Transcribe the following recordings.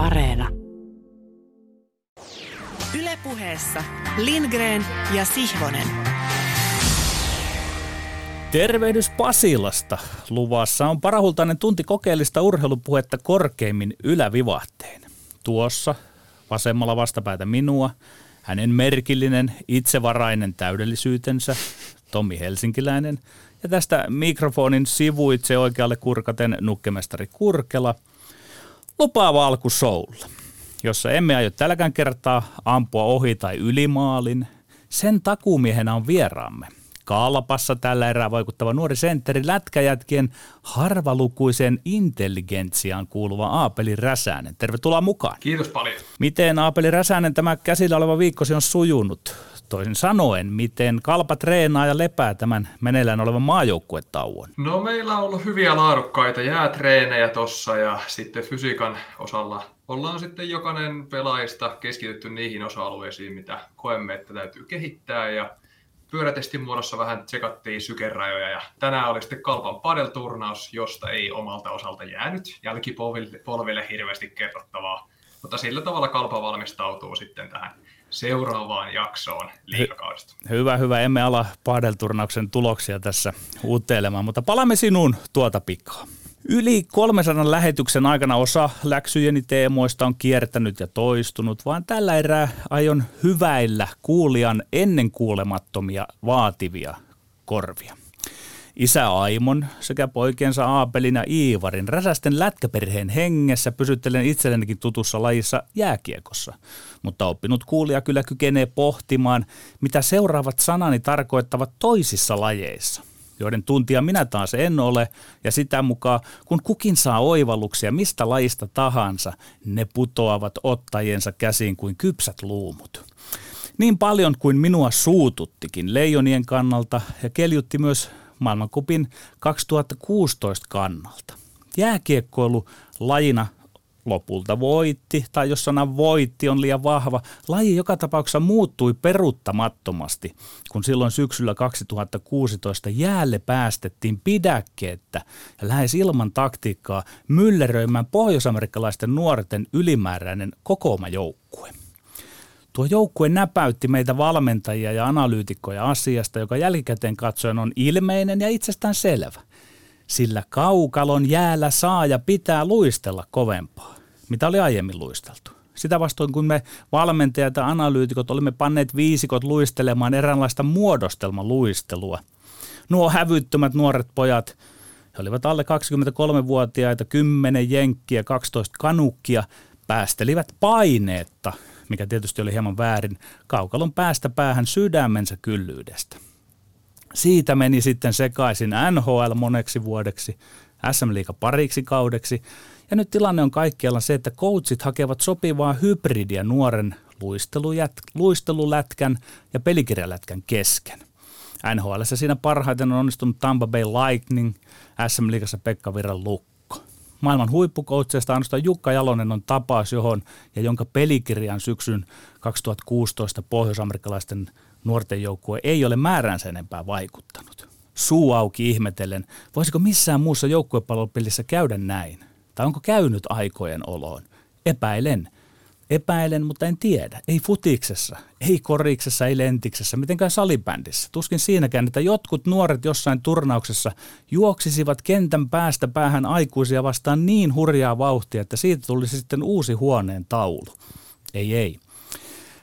Areena. Ylepuheessa Lindgren ja Sihvonen. Tervehdys Pasilasta. Luvassa on parahultainen tunti kokeellista urheilupuhetta korkeimmin ylävivahteen. Tuossa vasemmalla vastapäätä minua, hänen merkillinen, itsevarainen täydellisyytens,ä Tomi Helsinkiläinen, ja tästä mikrofonin sivuitse oikealle kurkaten nukkemestari Kurkela, lupaava alku Soulla, jossa emme aio tälläkään kertaa ampua ohi tai ylimaalin. Sen takuumiehenä on vieraamme – Kalpassa tällä erää vaikuttava nuori sentteri lätkäjätkien harvalukuisen intelligentsiaan kuuluva Aapeli Räsänen. Tervetuloa mukaan. Kiitos paljon. Miten Aapeli Räsänen tämä käsillä oleva viikkosi on sujunut? Toisin sanoen, miten kalpa treenaa ja lepää tämän meneillään olevan maajoukkuetauon? No meillä on ollut hyviä laadukkaita jäätreenejä tossa ja sitten fysiikan osalla ollaan sitten jokainen pelaajista keskitytty niihin osa-alueisiin, mitä koemme, että täytyy kehittää ja pyörätestin muodossa vähän tsekattiin sykerajoja ja tänään oli sitten Kalpan padelturnaus, josta ei omalta osalta jäänyt jälkipolville hirveästi kerrottavaa, mutta sillä tavalla Kalpa valmistautuu sitten tähän seuraavaan jaksoon liikakaudesta. Hyvä, hyvä. Emme ala padelturnauksen tuloksia tässä uuttelemaan, mutta palaamme sinuun tuota pikaa. Yli 300 lähetyksen aikana osa läksyjeni teemoista on kiertänyt ja toistunut, vaan tällä erää aion hyväillä kuulijan ennenkuulemattomia vaativia korvia. Isä Aimon sekä poikiensa Aapelin ja Iivarin räsästen lätkäperheen hengessä pysyttelen itsellenikin tutussa lajissa jääkiekossa. Mutta oppinut kuulija kyllä kykenee pohtimaan, mitä seuraavat sanani tarkoittavat toisissa lajeissa joiden tuntia minä taas en ole, ja sitä mukaan, kun kukin saa oivalluksia mistä lajista tahansa, ne putoavat ottajiensa käsiin kuin kypsät luumut. Niin paljon kuin minua suututtikin leijonien kannalta ja keljutti myös maailmankupin 2016 kannalta. Jääkiekkoilu lajina lopulta voitti, tai jos sana voitti on liian vahva, laji joka tapauksessa muuttui peruuttamattomasti, kun silloin syksyllä 2016 jäälle päästettiin pidäkkeettä ja lähes ilman taktiikkaa mylleröimään pohjoisamerikkalaisten nuorten ylimääräinen kokoomajoukkue. Tuo joukkue näpäytti meitä valmentajia ja analyytikkoja asiasta, joka jälkikäteen katsoen on ilmeinen ja itsestään selvä sillä kaukalon jäällä saa ja pitää luistella kovempaa, mitä oli aiemmin luisteltu. Sitä vastoin, kun me valmentajat ja analyytikot olimme panneet viisikot luistelemaan eräänlaista muodostelmaluistelua. Nuo hävyttömät nuoret pojat, he olivat alle 23-vuotiaita, 10 jenkkiä, 12 kanukkia, päästelivät paineetta, mikä tietysti oli hieman väärin, kaukalon päästä päähän sydämensä kyllyydestä. Siitä meni sitten sekaisin NHL moneksi vuodeksi, SM Liiga pariksi kaudeksi. Ja nyt tilanne on kaikkialla se, että coachit hakevat sopivaa hybridiä nuoren luistelulätkän ja pelikirjalätkän kesken. NHL siinä parhaiten on onnistunut Tampa Bay Lightning, SM Liigassa Pekka Virran lukko. Maailman huippukoutseista ainoastaan Jukka Jalonen on tapaus, johon ja jonka pelikirjan syksyn 2016 pohjoisamerikkalaisten nuorten joukkue ei ole määränsä enempää vaikuttanut. Suu auki ihmetellen, voisiko missään muussa joukkuepallopelissä käydä näin? Tai onko käynyt aikojen oloon? Epäilen. Epäilen, mutta en tiedä. Ei futiksessa, ei koriksessa, ei lentiksessä, mitenkään salibändissä. Tuskin siinäkään, että jotkut nuoret jossain turnauksessa juoksisivat kentän päästä päähän aikuisia vastaan niin hurjaa vauhtia, että siitä tulisi sitten uusi huoneen taulu. Ei, ei.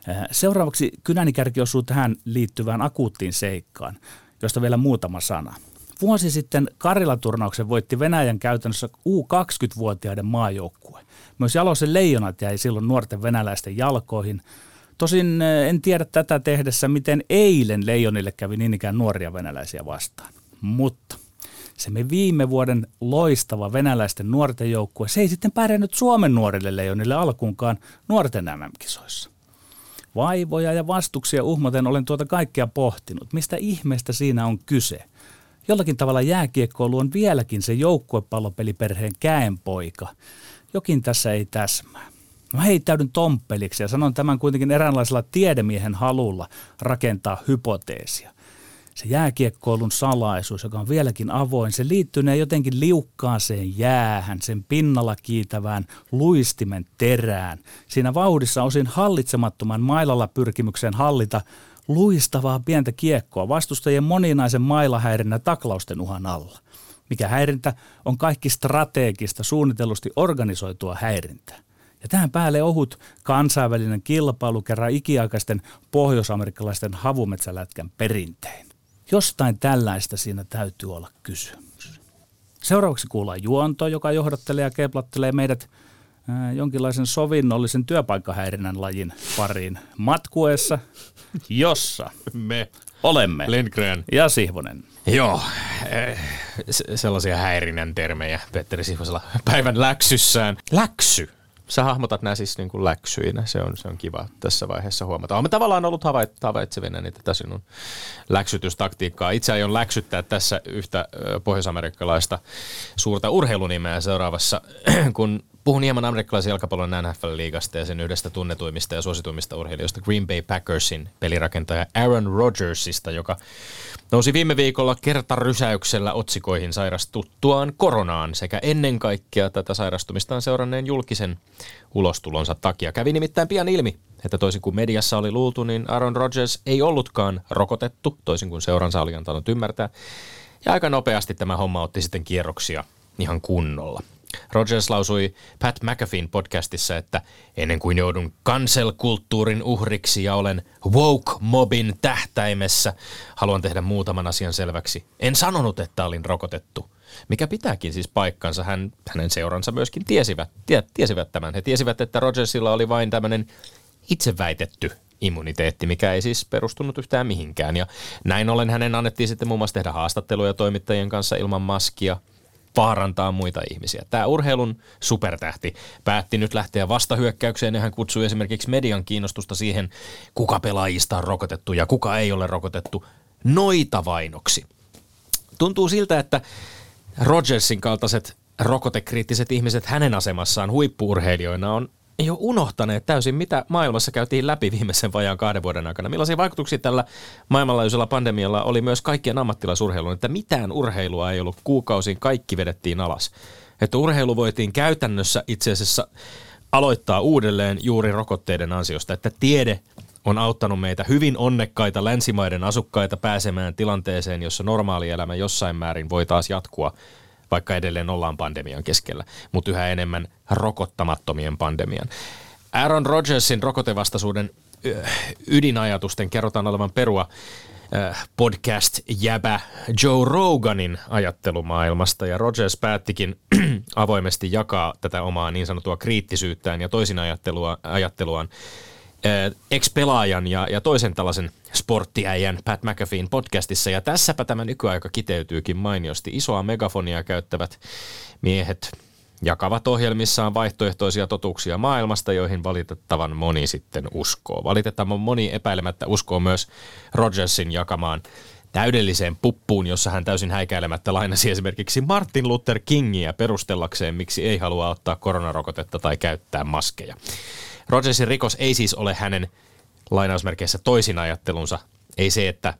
Äh, seuraavaksi kynänikärki osuu tähän liittyvään akuuttiin seikkaan, josta vielä muutama sana. Vuosi sitten Karila-turnauksen voitti Venäjän käytännössä U20-vuotiaiden maajoukkue. Myös Jalosen leijonat jäi silloin nuorten venäläisten jalkoihin. Tosin äh, en tiedä tätä tehdessä, miten eilen leijonille kävi niin ikään nuoria venäläisiä vastaan. Mutta se me viime vuoden loistava venäläisten nuorten joukkue, se ei sitten pärjännyt Suomen nuorille leijonille alkuunkaan nuorten MM-kisoissa. Vaivoja ja vastuksia uhmaten olen tuota kaikkea pohtinut. Mistä ihmeestä siinä on kyse? Jollakin tavalla jääkiekkoilu on vieläkin se joukkuepallopeliperheen käenpoika. Jokin tässä ei täsmää. Mä heittäydyn tomppeliksi ja sanon tämän kuitenkin eräänlaisella tiedemiehen halulla rakentaa hypoteesia. se jääkiekkoilun salaisuus, joka on vieläkin avoin, se liittyy jotenkin liukkaaseen jäähän, sen pinnalla kiitävään luistimen terään. Siinä vauhdissa osin hallitsemattoman mailalla pyrkimykseen hallita luistavaa pientä kiekkoa vastustajien moninaisen mailahäirinnän taklausten uhan alla. Mikä häirintä on kaikki strategista, suunnitellusti organisoitua häirintää. Ja tähän päälle ohut kansainvälinen kilpailu kerran ikiaikaisten pohjoisamerikkalaisten havumetsälätkän perintein. Jostain tällaista siinä täytyy olla kysymys. Seuraavaksi kuullaan juonto, joka johdattelee ja keplattelee meidät jonkinlaisen sovinnollisen työpaikkahäirinnän lajin pariin matkuessa, jossa me olemme Lindgren ja Sihvonen. Joo, eh, sellaisia häirinnän termejä Petteri Sihvosella päivän läksyssään. Läksy sä hahmotat nämä siis niin kuin läksyinä. Se on, se on kiva tässä vaiheessa huomata. Olemme tavallaan ollut havait, havaitsevina niitä tätä sinun läksytystaktiikkaa. Itse aion läksyttää tässä yhtä pohjoisamerikkalaista suurta urheilunimeä seuraavassa, kun puhun hieman amerikkalaisen jalkapallon NFL-liigasta ja sen yhdestä tunnetuimmista ja suosituimmista urheilijoista Green Bay Packersin pelirakentaja Aaron Rodgersista, joka nousi viime viikolla kertarysäyksellä otsikoihin sairastuttuaan koronaan sekä ennen kaikkea tätä sairastumistaan seuranneen julkisen ulostulonsa takia. Kävi nimittäin pian ilmi, että toisin kuin mediassa oli luultu, niin Aaron Rodgers ei ollutkaan rokotettu, toisin kuin seuransa oli antanut ymmärtää. Ja aika nopeasti tämä homma otti sitten kierroksia ihan kunnolla. Rogers lausui Pat McAfeen podcastissa, että ennen kuin joudun cancel-kulttuurin uhriksi ja olen woke-mobin tähtäimessä, haluan tehdä muutaman asian selväksi. En sanonut, että olin rokotettu. Mikä pitääkin siis paikkansa, hän, hänen seuransa myöskin tiesivät, tie, tiesivät tämän. He tiesivät, että Rogersilla oli vain tämmöinen itseväitetty immuniteetti, mikä ei siis perustunut yhtään mihinkään. Ja näin ollen hänen annettiin sitten muun muassa tehdä haastatteluja toimittajien kanssa ilman maskia – vaarantaa muita ihmisiä. Tämä urheilun supertähti päätti nyt lähteä vastahyökkäykseen ja hän kutsui esimerkiksi median kiinnostusta siihen, kuka pelaajista on rokotettu ja kuka ei ole rokotettu noita vainoksi. Tuntuu siltä, että Rogersin kaltaiset rokotekriittiset ihmiset hänen asemassaan huippuurheilijoina on jo unohtaneet täysin, mitä maailmassa käytiin läpi viimeisen vajaan kahden vuoden aikana. Millaisia vaikutuksia tällä maailmanlaajuisella pandemialla oli myös kaikkien ammattilaisurheiluun, että mitään urheilua ei ollut kuukausiin, kaikki vedettiin alas. Että urheilu voitiin käytännössä itse asiassa aloittaa uudelleen juuri rokotteiden ansiosta, että tiede on auttanut meitä hyvin onnekkaita länsimaiden asukkaita pääsemään tilanteeseen, jossa normaali elämä jossain määrin voi taas jatkua vaikka edelleen ollaan pandemian keskellä, mutta yhä enemmän rokottamattomien pandemian. Aaron Rodgersin rokotevastaisuuden ydinajatusten kerrotaan olevan perua podcast-jäbä Joe Roganin ajattelumaailmasta, ja Rogers päättikin avoimesti jakaa tätä omaa niin sanottua kriittisyyttään ja toisin ajattelua, ajatteluaan ex-pelaajan ja, ja toisen tällaisen sporttiäijän Pat McAfeen podcastissa. Ja tässäpä tämä nykyaika kiteytyykin mainiosti. Isoa megafonia käyttävät miehet jakavat ohjelmissaan vaihtoehtoisia totuuksia maailmasta, joihin valitettavan moni sitten uskoo. Valitettavan moni epäilemättä uskoo myös Rogersin jakamaan täydelliseen puppuun, jossa hän täysin häikäilemättä lainasi esimerkiksi Martin Luther Kingiä perustellakseen, miksi ei halua ottaa koronarokotetta tai käyttää maskeja. Rogersin rikos ei siis ole hänen lainausmerkeissä toisin ajattelunsa. Ei se, että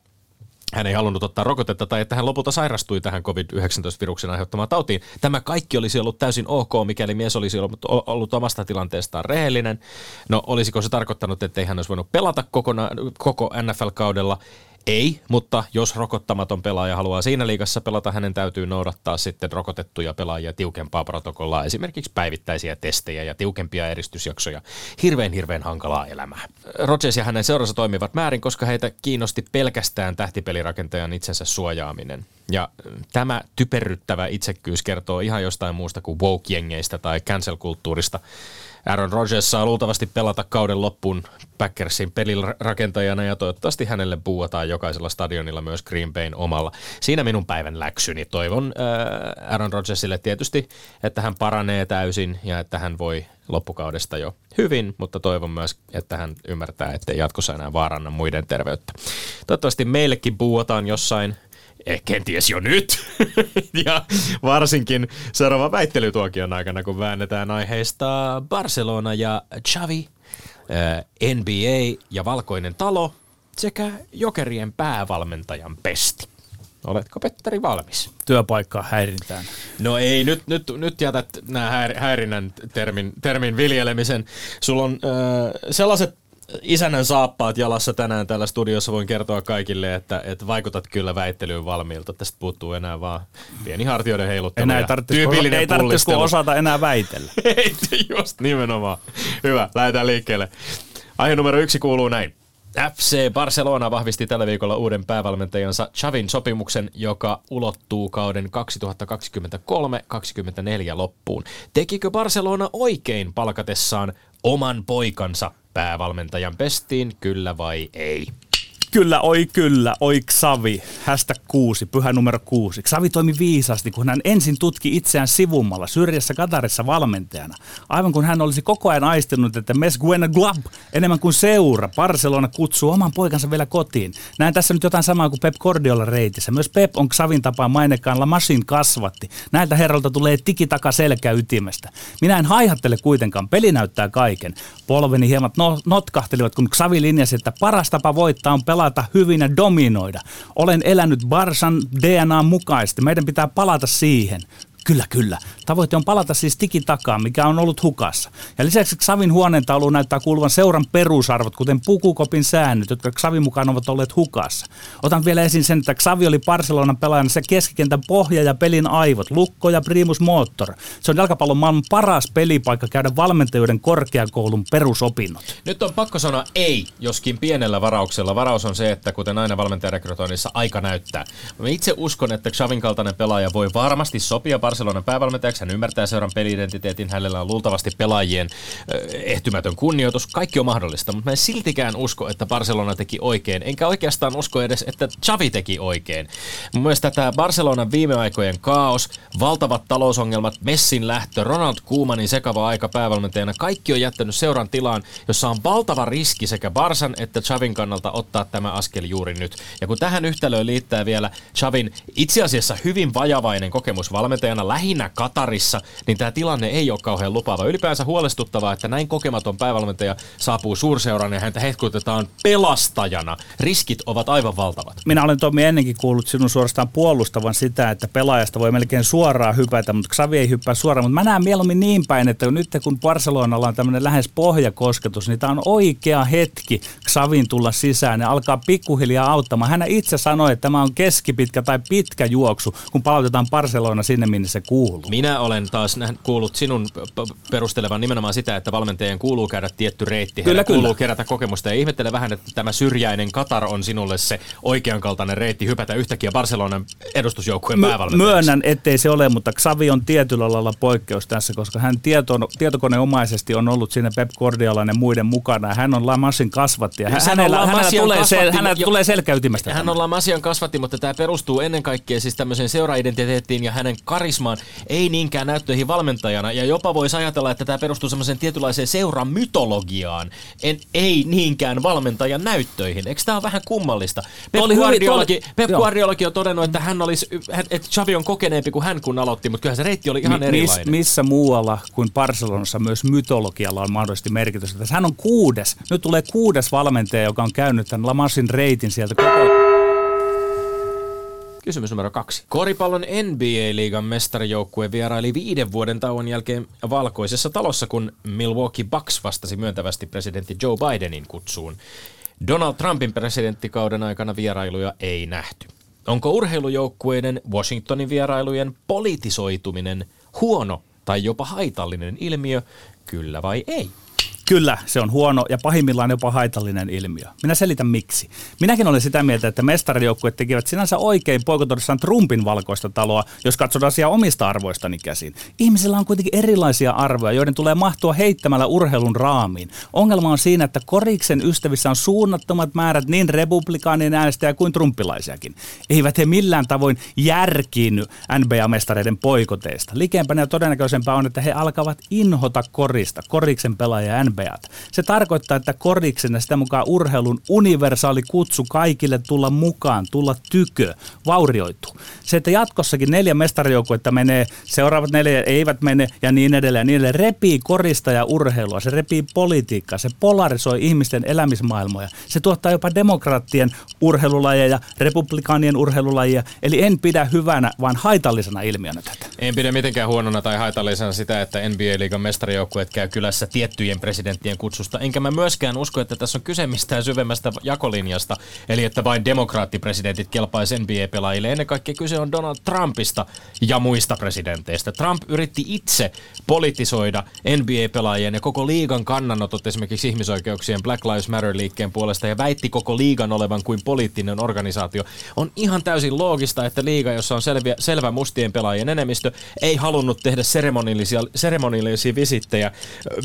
hän ei halunnut ottaa rokotetta tai että hän lopulta sairastui tähän COVID-19-viruksen aiheuttamaan tautiin. Tämä kaikki olisi ollut täysin ok, mikäli mies olisi ollut, ollut omasta tilanteestaan rehellinen. No olisiko se tarkoittanut, että ei hän olisi voinut pelata kokona, koko NFL-kaudella? Ei, mutta jos rokottamaton pelaaja haluaa siinä liigassa pelata, hänen täytyy noudattaa sitten rokotettuja pelaajia tiukempaa protokollaa, esimerkiksi päivittäisiä testejä ja tiukempia eristysjaksoja. Hirveän hirveän hankalaa elämää. Rodgers ja hänen seuransa toimivat määrin, koska heitä kiinnosti pelkästään tähtipelirakentajan itsensä suojaaminen. Ja tämä typerryttävä itsekkyys kertoo ihan jostain muusta kuin woke-jengeistä tai cancel-kulttuurista. Aaron Rodgers saa luultavasti pelata kauden loppuun Packersin pelirakentajana ja toivottavasti hänelle puuataan jokaisella stadionilla myös Green Bayn omalla. Siinä minun päivän läksyni. Toivon äh, Aaron Rodgersille tietysti, että hän paranee täysin ja että hän voi loppukaudesta jo hyvin, mutta toivon myös, että hän ymmärtää, että jatkossa enää vaaranna muiden terveyttä. Toivottavasti meillekin puuataan jossain eh, kenties jo nyt. ja varsinkin seuraava väittelytuokion aikana, kun väännetään aiheista Barcelona ja Xavi, eh, NBA ja Valkoinen talo sekä Jokerien päävalmentajan pesti. Oletko Petteri valmis? Työpaikkaa häirintään. No ei, nyt, nyt, nyt jätät nämä häir, häirinnän termin, termin viljelemisen. Sulla on äh, sellaiset isännän saappaat jalassa tänään täällä studiossa voin kertoa kaikille, että, että vaikutat kyllä väittelyyn valmiilta. Tästä puuttuu enää vaan pieni hartioiden heiluttelu Enää ei tarvitsisi, ei tarvitsisi osata enää väitellä. Ei, just nimenomaan. Hyvä, lähdetään liikkeelle. Aihe numero yksi kuuluu näin. FC Barcelona vahvisti tällä viikolla uuden päävalmentajansa Chavin sopimuksen, joka ulottuu kauden 2023-2024 loppuun. Tekikö Barcelona oikein palkatessaan oman poikansa päävalmentajan pestiin, kyllä vai ei? Kyllä, oi kyllä, oi Xavi. Hästä kuusi, pyhä numero kuusi. Xavi toimi viisaasti, kun hän ensin tutki itseään sivummalla syrjässä Katarissa valmentajana. Aivan kun hän olisi koko ajan aistinut, että Mes Guena Glab enemmän kuin seura. Barcelona kutsuu oman poikansa vielä kotiin. Näen tässä nyt jotain samaa kuin Pep Guardiola reitissä. Myös Pep on Xavin tapaan mainekaan La Masin kasvatti. Näiltä herralta tulee tikitaka selkä ytimestä. Minä en haihattele kuitenkaan, peli näyttää kaiken. Polveni hieman no, notkahtelivat, kun Xavi linjasi, että paras tapa voittaa on pelata hyvin ja dominoida. Olen elänyt Barsan DNA mukaisesti. Meidän pitää palata siihen. Kyllä, kyllä. Tavoite on palata siis tikitakaan, mikä on ollut hukassa. Ja lisäksi Xavin huoneentaulu näyttää kuuluvan seuran perusarvot, kuten pukukopin säännöt, jotka Xavin mukaan ovat olleet hukassa. Otan vielä esiin sen, että Xavi oli Barcelonan pelaajana se keskikentän pohja ja pelin aivot, lukko ja primus motor. Se on jalkapallon maailman paras pelipaikka käydä valmentajuuden korkeakoulun perusopinnot. Nyt on pakko sanoa ei, joskin pienellä varauksella. Varaus on se, että kuten aina valmentajarekrytoinnissa aika näyttää. Mä itse uskon, että Xavin kaltainen pelaaja voi varmasti sopia Barcelonan päävalmentajaksi. Hän ymmärtää seuran peliidentiteetin, hänellä on luultavasti pelaajien ehtymätön kunnioitus. Kaikki on mahdollista, mutta mä en siltikään usko, että Barcelona teki oikein. Enkä oikeastaan usko edes, että Xavi teki oikein. Mun mielestä tämä Barcelonan viime aikojen kaos, valtavat talousongelmat, Messin lähtö, Ronald Koemanin sekava aika päävalmentajana, kaikki on jättänyt seuran tilaan, jossa on valtava riski sekä Barsan että Xavin kannalta ottaa tämä askel juuri nyt. Ja kun tähän yhtälöön liittää vielä Xavin itse asiassa hyvin vajavainen kokemus valmentajana lähinnä Katarissa, niin tämä tilanne ei ole kauhean lupaava. Ylipäänsä huolestuttavaa, että näin kokematon päävalmentaja saapuu suurseuraan ja häntä hehkutetaan pelastajana. Riskit ovat aivan valtavat. Minä olen Tomi ennenkin kuullut sinun suorastaan puolustavan sitä, että pelaajasta voi melkein suoraan hypätä, mutta Xavi ei hyppää suoraan. Mutta mä näen mieluummin niin päin, että nyt kun Barcelonalla on tämmöinen lähes pohjakosketus, niin tämä on oikea hetki Xavin tulla sisään ja alkaa pikkuhiljaa auttamaan. Hän itse sanoi, että tämä on keskipitkä tai pitkä juoksu, kun palautetaan Barcelona sinne, minne se kuuluu. Minä olen taas nähnyt, kuullut sinun perustelevan nimenomaan sitä, että valmentajien kuuluu käydä tietty reitti. Kyllä, kyllä. kuuluu kerätä kokemusta ja ihmettele vähän, että tämä syrjäinen Katar on sinulle se oikeankaltainen reitti hypätä yhtäkkiä Barcelonan edustusjoukkueen päävalmentajaksi. myönnän, ettei se ole, mutta Xavi on tietyllä lailla poikkeus tässä, koska hän tieto, tietokoneomaisesti on ollut siinä Pep Guardiolan ja muiden mukana. Hän on Lamassin kasvattaja. Hän, Sehän on hänellä, hänellä, tulee, se, kasvatti, hänellä jo- tulee selkäytimestä. Hän on Lamasian kasvatti, mutta tämä perustuu ennen kaikkea siis tämmöiseen seuraidentiteettiin ja hänen karismaan, ei niinkään näyttöihin valmentajana. Ja jopa voisi ajatella, että tämä perustuu semmoiseen tietynlaiseen seuran mytologiaan, en, ei niinkään valmentajan näyttöihin. Eikö tämä ole vähän kummallista? Pep, oli hyvin- Guardiolakin, toi oli- Pep joo. Guardiolakin on todennut, että hän olisi, että Xavi on kokeneempi kuin hän kun aloitti, mutta kyllähän se reitti oli ihan Mi- erilainen. missä muualla kuin Barcelonassa myös mytologialla on mahdollisesti merkitystä. Hän on kuudes, nyt tulee kuudes valmentaja, joka on käynyt tämän Lamassin reitin sieltä koko... Kysymys numero kaksi. Koripallon NBA-liigan mestarijoukkue vieraili viiden vuoden tauon jälkeen valkoisessa talossa, kun Milwaukee Bucks vastasi myöntävästi presidentti Joe Bidenin kutsuun. Donald Trumpin presidenttikauden aikana vierailuja ei nähty. Onko urheilujoukkueiden Washingtonin vierailujen politisoituminen huono tai jopa haitallinen ilmiö, kyllä vai ei? Kyllä, se on huono ja pahimmillaan jopa haitallinen ilmiö. Minä selitän miksi. Minäkin olen sitä mieltä, että mestarijoukkueet tekivät sinänsä oikein poikotodessaan Trumpin valkoista taloa, jos katsot asiaa omista arvoistani käsin. Ihmisillä on kuitenkin erilaisia arvoja, joiden tulee mahtua heittämällä urheilun raamiin. Ongelma on siinä, että koriksen ystävissä on suunnattomat määrät niin republikaanien äänestäjä kuin trumpilaisiakin. Eivät he millään tavoin järkiinny NBA-mestareiden poikoteista. Likempänä ja todennäköisempää on, että he alkavat inhota korista, koriksen pelaajia NBA NBAt. Se tarkoittaa, että koriksen ja sitä mukaan urheilun universaali kutsu kaikille tulla mukaan, tulla tykö, vaurioituu. Se, että jatkossakin neljä mestarijoukkuetta menee, seuraavat neljä eivät mene ja niin edelleen, niin edelleen, repii korista ja urheilua, se repii politiikkaa, se polarisoi ihmisten elämismaailmoja, se tuottaa jopa demokraattien urheilulajeja, republikaanien urheilulajeja, eli en pidä hyvänä, vaan haitallisena ilmiönä tätä. En pidä mitenkään huonona tai haitallisena sitä, että NBA-liigan mestarijoukkueet käy kylässä tiettyjen presidenttien kutsusta, enkä mä myöskään usko, että tässä on kyse mistään syvemmästä jakolinjasta, eli että vain demokraattipresidentit kelpaisi NBA-pelaajille. Ennen kaikkea kyse on Donald Trumpista ja muista presidenteistä. Trump yritti itse politisoida NBA-pelaajien ja koko liigan kannanotot esimerkiksi ihmisoikeuksien Black Lives Matter-liikkeen puolesta ja väitti koko liigan olevan kuin poliittinen organisaatio. On ihan täysin loogista, että liiga, jossa on selviä, selvä mustien pelaajien enemmistö, ei halunnut tehdä seremoniallisia visittejä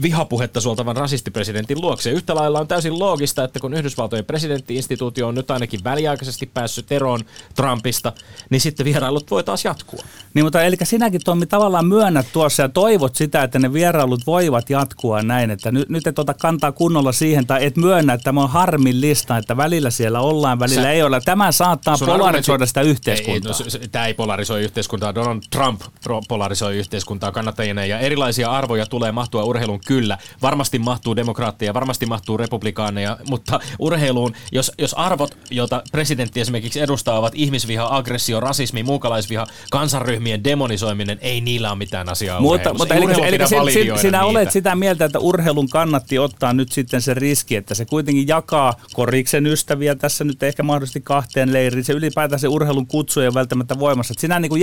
vihapuhetta suoltavan rasistipresidentin luokse. Yhtä lailla on täysin loogista, että kun Yhdysvaltojen presidenttiinstituutio on nyt ainakin väliaikaisesti päässyt eroon Trumpista, niin sitten vierailut voi taas jatkua. Niin, mutta eli sinäkin Tommi tavallaan myönnät tuossa ja toivot sitä, että ne vierailut voivat jatkua näin, että nyt, nyt et ota kantaa kunnolla siihen tai et myönnä, että tämä on harmillista, että välillä siellä ollaan, välillä Sä, ei ole. Tämä saattaa polarisoida sitä yhteiskuntaa. Ei, no, tämä ei polarisoi yhteiskuntaa. Donald Trump polarisoi yhteiskuntaa kannattajina ja erilaisia arvoja tulee mahtua urheilun kyllä. Varmasti mahtuu demokraatteja, varmasti mahtuu republikaaneja, mutta urheiluun, jos, jos arvot, joita presidentti esimerkiksi edustaa, ovat ihmisviha, aggressio, rasismi, muukalaisviha, kansanryhmien demonisoiminen, ei niillä ole mitään asiaa Mutta, mutta eli, eli sinä, sinä olet sitä mieltä, että urheilun kannatti ottaa nyt sitten se riski, että se kuitenkin jakaa koriksen ystäviä tässä nyt ehkä mahdollisesti kahteen leiriin. Se ylipäätään se urheilun kutsu ei ole välttämättä voimassa. Sinä niin kuin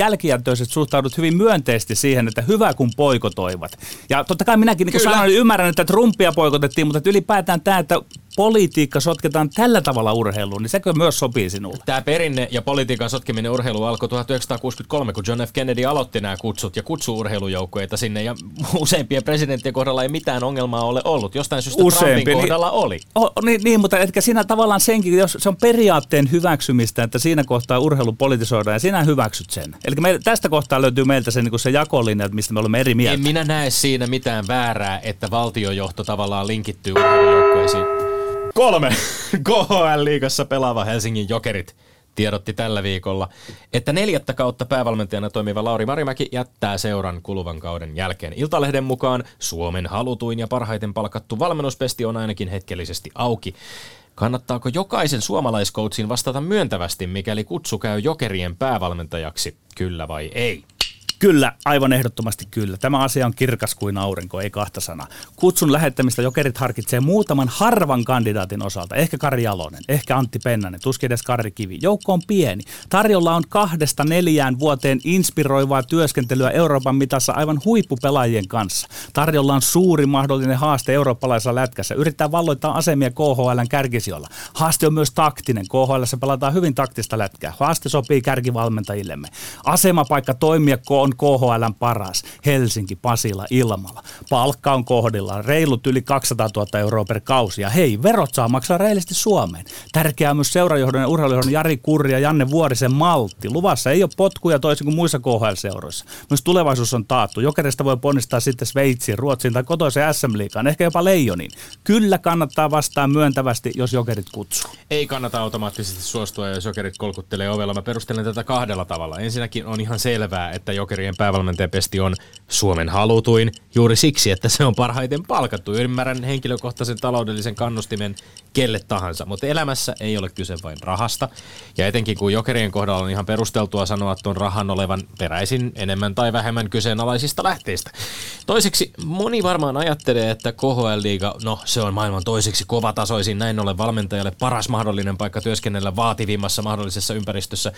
suhtaudut hyvin myönteisesti siihen, että hyvä kun poikotoivat. Ja totta kai minäkin niin kuin sanoin, ymmärrän, että Trumpia poikotettiin, mutta ylipäätään tämä, että politiikka sotketaan tällä tavalla urheiluun, niin sekö myös sopii sinulle? Tämä perinne ja politiikan sotkeminen urheiluun alkoi 1963, kun John F. Kennedy aloitti nämä kutsut ja kutsuu urheilujoukkueita sinne. Ja useimpien presidenttien kohdalla ei mitään ongelmaa ole ollut. Jostain syystä Useampi, Trumpin niin- kohdalla niin, oli. O, niin, niin, mutta etkä siinä tavallaan senkin, jos se on periaatteen hyväksymistä, että siinä kohtaa urheilu politisoidaan ja sinä hyväksyt sen. Eli me, tästä kohtaa löytyy meiltä se, niin se jakolinja, mistä me olemme eri mieltä. En minä näe siinä mitään väärää, että valtiojohto tavallaan linkittyy urheilujoukkueisiin. Kolme KHL-liigassa pelaava Helsingin Jokerit tiedotti tällä viikolla, että neljättä kautta päävalmentajana toimiva Lauri Marimäki jättää seuran kuluvan kauden jälkeen. Iltalehden mukaan Suomen halutuin ja parhaiten palkattu valmennuspesti on ainakin hetkellisesti auki. Kannattaako jokaisen suomalaiskoutsin vastata myöntävästi, mikäli kutsu käy jokerien päävalmentajaksi, kyllä vai ei? Kyllä, aivan ehdottomasti kyllä. Tämä asia on kirkas kuin aurinko, ei kahta sanaa. Kutsun lähettämistä jokerit harkitsee muutaman harvan kandidaatin osalta. Ehkä Kari Jalonen, ehkä Antti Pennanen, tuskin edes Karri Kivi. Joukko on pieni. Tarjolla on kahdesta neljään vuoteen inspiroivaa työskentelyä Euroopan mitassa aivan huippupelaajien kanssa. Tarjolla on suuri mahdollinen haaste eurooppalaisessa lätkässä. Yrittää valloittaa asemia KHLn kärkisijoilla. Haaste on myös taktinen. KHL pelataan hyvin taktista lätkää. Haaste sopii kärkivalmentajillemme. Asemapaikka toimia on on KHL paras. Helsinki, Pasila, Ilmala. Palkka on kohdillaan. Reilut yli 200 000 euroa per kausi. Ja hei, verot saa maksaa reilisti Suomeen. Tärkeää myös seurajohdon ja urheilujohdon Jari Kurri ja Janne Vuorisen maltti. Luvassa ei ole potkuja toisin kuin muissa KHL-seuroissa. Myös tulevaisuus on taattu. Jokerista voi ponnistaa sitten Sveitsiin, Ruotsiin tai kotoiseen SM-liikaan, ehkä jopa Leijoniin. Kyllä kannattaa vastaa myöntävästi, jos Jokerit kutsuu. Ei kannata automaattisesti suostua, jos Jokerit kolkuttelee ovella. Mä perustelen tätä kahdella tavalla. Ensinnäkin on ihan selvää, että Jokerit Jokerien päävalmentajapesti on Suomen halutuin juuri siksi, että se on parhaiten palkattu. Ymmärrän henkilökohtaisen taloudellisen kannustimen kelle tahansa, mutta elämässä ei ole kyse vain rahasta. Ja etenkin kun Jokerien kohdalla on ihan perusteltua sanoa tuon rahan olevan peräisin enemmän tai vähemmän kyseenalaisista lähteistä. Toiseksi moni varmaan ajattelee, että KHL-liiga, no se on maailman toiseksi kovatasoisin, näin ollen valmentajalle paras mahdollinen paikka työskennellä vaativimmassa mahdollisessa ympäristössä.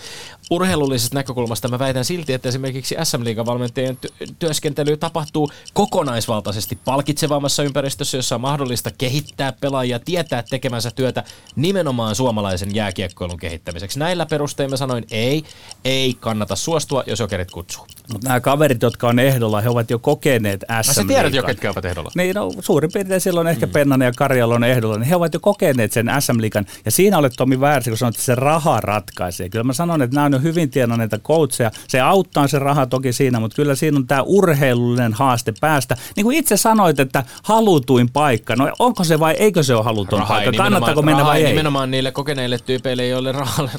Urheilullisesta näkökulmasta mä väitän silti, että esimerkiksi SM-liigan valmentajien työskentely tapahtuu kokonaisvaltaisesti palkitsevammassa ympäristössä, jossa on mahdollista kehittää pelaajia, tietää tekemänsä työtä nimenomaan suomalaisen jääkiekkoilun kehittämiseksi. Näillä perusteilla sanoin ei, ei kannata suostua, jos jokerit kutsuu. Mutta nämä kaverit, jotka on ehdolla, he ovat jo kokeneet SM Sä tiedät jo, ketkä ovat ehdolla. Niin, no, suurin piirtein silloin ehkä mm. Pennanen ja Karjalo on ehdolla, niin he ovat jo kokeneet sen SM-liikan. Ja siinä olet Tomi väärässä, kun sanoit, että se raha ratkaisee. Kyllä mä sanon, että nämä on jo hyvin tienanneita coacheja. Se auttaa se raha toki siinä, mutta kyllä siinä on tämä urheilullinen haaste päästä. Niin kuin itse sanoit, että halutuin paikka. No onko se vai eikö se ole halutuin raha paikka? Kannattaako mennä vai ei? Nimenomaan niille kokeneille tyypeille, joille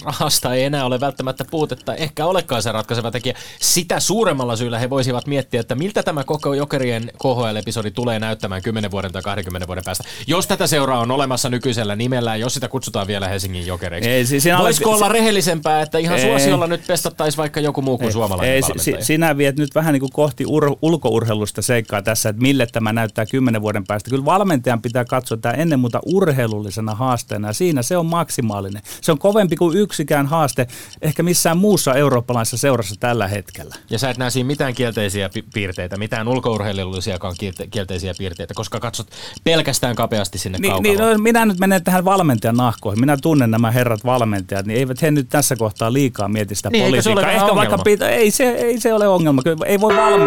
rahasta ei enää ole välttämättä puutetta, ehkä olekaan se ratkaiseva tekijä. Sitä suuremmalla syyllä he voisivat miettiä, että miltä tämä koko Jokerien KHL-episodi tulee näyttämään 10 vuoden tai 20 vuoden päästä. Jos tätä seuraa on olemassa nykyisellä nimellä, jos sitä kutsutaan vielä Helsingin Jokereiksi. Ei, siis Voisiko olet... olla rehellisempää, että ihan ei, suosiolla nyt pestattaisiin vaikka joku muu kuin ei, suomalainen ei, si, Sinä viet nyt vähän niin kuin kohti ur, ulkourheilusta seikkaa tässä, että mille tämä näyttää 10 vuoden päästä. Kyllä valmentajan pitää katsoa tämä ennen muuta urheilullisena haasteena ja siinä se on maksimaalinen. Se on kovempi kuin yksikään haaste ehkä missään muussa eurooppalaisessa seurassa tällä hetkellä. Ja sä et näe siinä mitään kielteisiä piirteitä, mitään ulkourheilullisiakaan kielteisiä piirteitä, koska katsot pelkästään kapeasti sinne niin, niin no, minä nyt menen tähän valmentajan nahkoihin. Minä tunnen nämä herrat valmentajat, niin eivät he nyt tässä kohtaa liikaa mieti sitä niin, politiikkaa. Ehkä vaikka pitä, ei, se, ei se ole ongelma. Kyllä ei voi valme...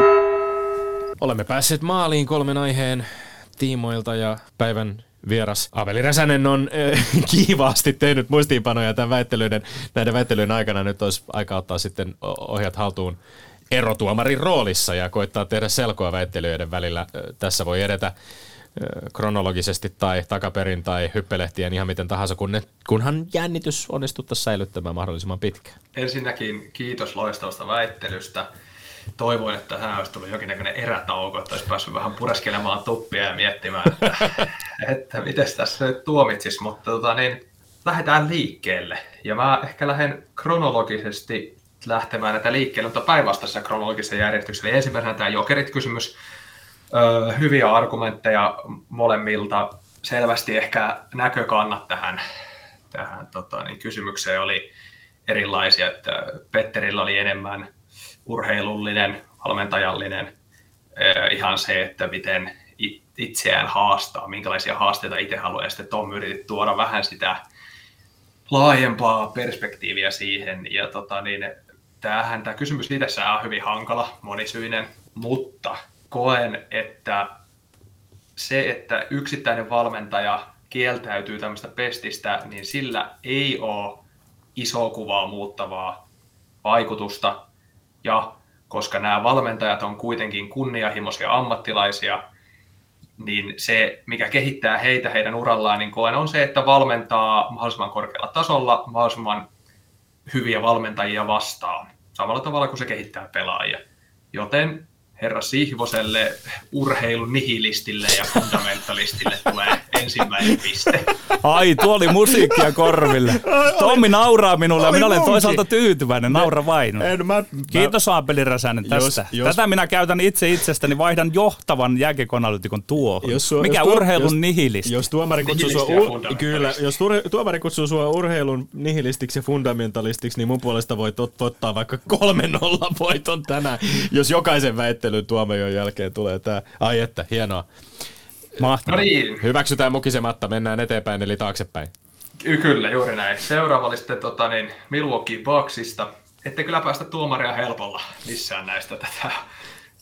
Olemme päässeet maaliin kolmen aiheen tiimoilta ja päivän vieras Aveli Räsänen on äh, kiivaasti tehnyt muistiinpanoja tämän väittelyiden, näiden väittelyiden aikana. Nyt olisi aika ottaa sitten ohjat haltuun erotuomarin roolissa ja koittaa tehdä selkoa väittelyiden välillä. Tässä voi edetä kronologisesti tai takaperin tai hyppelehtien ihan miten tahansa, kun ne, kunhan jännitys onnistuttaisiin säilyttämään mahdollisimman pitkään. Ensinnäkin kiitos loistavasta väittelystä. Toivoin, että tähän olisi tullut jonkinnäköinen erätauko, että olisi päässyt vähän pureskelemaan tuppia ja miettimään, että, että miten tässä nyt tuomitsisi, mutta tota, niin, lähdetään liikkeelle. Ja mä ehkä lähden kronologisesti lähtemään näitä liikkeelle, mutta päinvastaisessa kronologisessa järjestyksessä. Eli ensimmäisenä tämä jokerit-kysymys. Öö, hyviä argumentteja molemmilta. Selvästi ehkä näkökannat tähän, tähän tota, niin kysymykseen oli erilaisia. Että Petterillä oli enemmän urheilullinen, valmentajallinen, öö, ihan se, että miten itseään haastaa, minkälaisia haasteita itse haluaa. Ja sitten Tom yritti tuoda vähän sitä laajempaa perspektiiviä siihen. Ja tota, niin, tämähän tämä kysymys itsessään on hyvin hankala, monisyinen, mutta koen, että se, että yksittäinen valmentaja kieltäytyy tämmöistä pestistä, niin sillä ei ole iso kuvaa muuttavaa vaikutusta. Ja koska nämä valmentajat on kuitenkin kunnianhimoisia ammattilaisia, niin se, mikä kehittää heitä heidän urallaan, niin koen on se, että valmentaa mahdollisimman korkealla tasolla, mahdollisimman hyviä valmentajia vastaan, samalla tavalla kuin se kehittää pelaajia. Joten herra Sihvoselle, urheilun nihilistille ja fundamentalistille tulee ensimmäinen piste. Ai, tuo oli musiikkia korville. Tommi nauraa minulle ja minä olen toisaalta tyytyväinen. Naura vain. En, mä, Kiitos Aapeli Räsänen tästä. Jos, jos, Tätä minä käytän itse itsestäni. Vaihdan johtavan jääkekonalytikon tuohon. Jos, Mikä jos, urheilun jos, nihilisti? Jos tuomari kutsuu sua, ur, kyllä, jos tuomari kutsuu sua urheilun nihilistiksi ja fundamentalistiksi, niin mun puolesta voit ottaa vaikka kolme nolla voiton tänään, jos jokaisen väittelyn tuomion jälkeen tulee tämä. Ai että, hienoa. Mahtavaa. No niin. Hyväksytään mukisematta, mennään eteenpäin eli taaksepäin. Kyllä, juuri näin. Seuraava oli sitten tota, niin, Milwaukee Bucksista. Ette kyllä päästä tuomaria helpolla missään näistä. Tätä,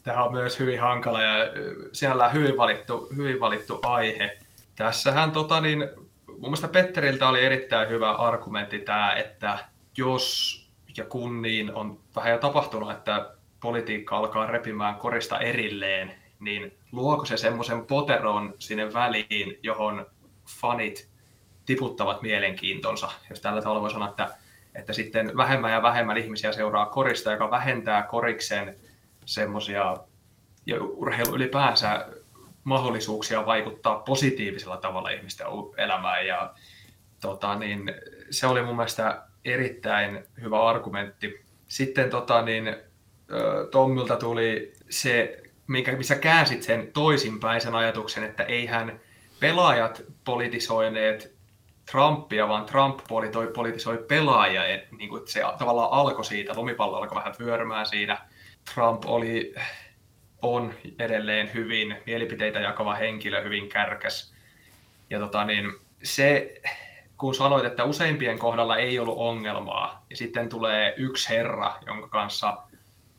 tämä on myös hyvin hankala ja siellä on hyvin valittu, hyvin valittu aihe. Tässähän tota, niin, mun mielestä Petteriltä oli erittäin hyvä argumentti tämä, että jos ja kun niin on vähän jo tapahtunut, että politiikka alkaa repimään korista erilleen, niin luoko se semmoisen poteron sinne väliin, johon fanit tiputtavat mielenkiintonsa. Jos tällä tavalla voi sanoa, että, että sitten vähemmän ja vähemmän ihmisiä seuraa korista, joka vähentää koriksen semmoisia ja urheilu ylipäänsä mahdollisuuksia vaikuttaa positiivisella tavalla ihmisten elämään. Ja tota, niin, se oli mun mielestä erittäin hyvä argumentti. Sitten tota, niin, Tommilta tuli se minkä, missä käänsit sen toisinpäin sen ajatuksen, että eihän pelaajat politisoineet Trumpia, vaan Trump politisoi pelaajia. Niin kuin se tavallaan alkoi siitä, lumipallo alkoi vähän vyörymään siinä. Trump oli, on edelleen hyvin mielipiteitä jakava henkilö, hyvin kärkäs. Ja tota niin, se, kun sanoit, että useimpien kohdalla ei ollut ongelmaa, ja sitten tulee yksi herra, jonka kanssa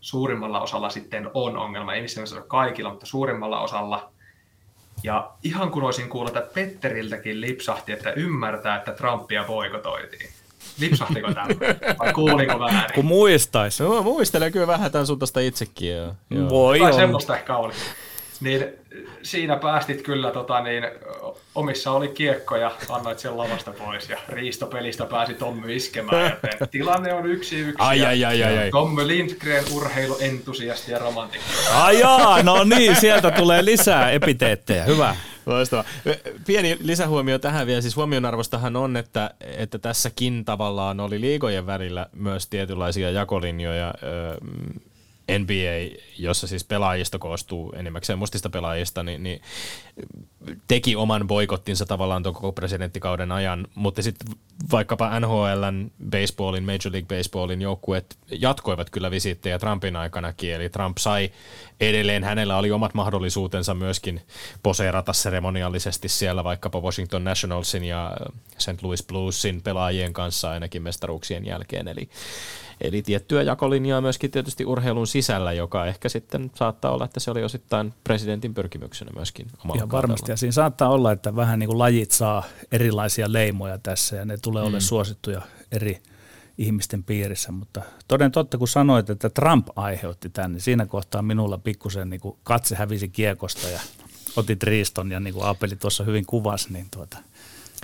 suurimmalla osalla sitten on ongelma, ei missään ole kaikilla, mutta suurimmalla osalla. Ja ihan kun olisin kuullut, että Petteriltäkin lipsahti, että ymmärtää, että Trumpia boikotoitiin. Lipsahtiko tämä? Vai kuuliko väärin? Kun muistaisi. No, muistelen kyllä vähän tämän suuntaista itsekin. Joo. Joo. Voi Tai olla. semmoista ehkä oli. Niin siinä päästit kyllä, tota, niin, omissa oli kiekko ja annoit sen lavasta pois ja riistopelistä pääsi Tommy iskemään. Joten tilanne on yksi yksi. Ai, ja ai, ai, ai, ai. Tommy Lindgren, urheiluentusiasti ja romantikko. Ai jaa, no niin, sieltä tulee lisää epiteettejä. Hyvä. Loistavaa. Pieni lisähuomio tähän vielä. Siis huomionarvostahan on, että, että tässäkin tavallaan oli liigojen välillä myös tietynlaisia jakolinjoja. Öö, NBA, jossa siis pelaajista koostuu enimmäkseen mustista pelaajista, niin, niin teki oman boikottinsa tavallaan tuon koko presidenttikauden ajan, mutta sitten vaikkapa NHLn, baseballin, Major League Baseballin joukkueet jatkoivat kyllä visiittejä Trumpin aikanakin, eli Trump sai edelleen, hänellä oli omat mahdollisuutensa myöskin poseerata seremoniallisesti siellä vaikkapa Washington Nationalsin ja St. Louis Bluesin pelaajien kanssa ainakin mestaruuksien jälkeen, eli Eli tiettyä jakolinjaa myöskin tietysti urheilun sisällä, joka ehkä sitten saattaa olla, että se oli osittain presidentin pyrkimyksenä myöskin omalla Ihan varmasti. Ja siinä saattaa olla, että vähän niin kuin lajit saa erilaisia leimoja tässä ja ne tulee mm. olemaan suosittuja eri ihmisten piirissä. Mutta toden totta, kun sanoit, että Trump aiheutti tämän, niin siinä kohtaa minulla pikkusen niin kuin katse hävisi kiekosta ja otit riiston ja niin kuin Apeli tuossa hyvin kuvasi, niin tuota,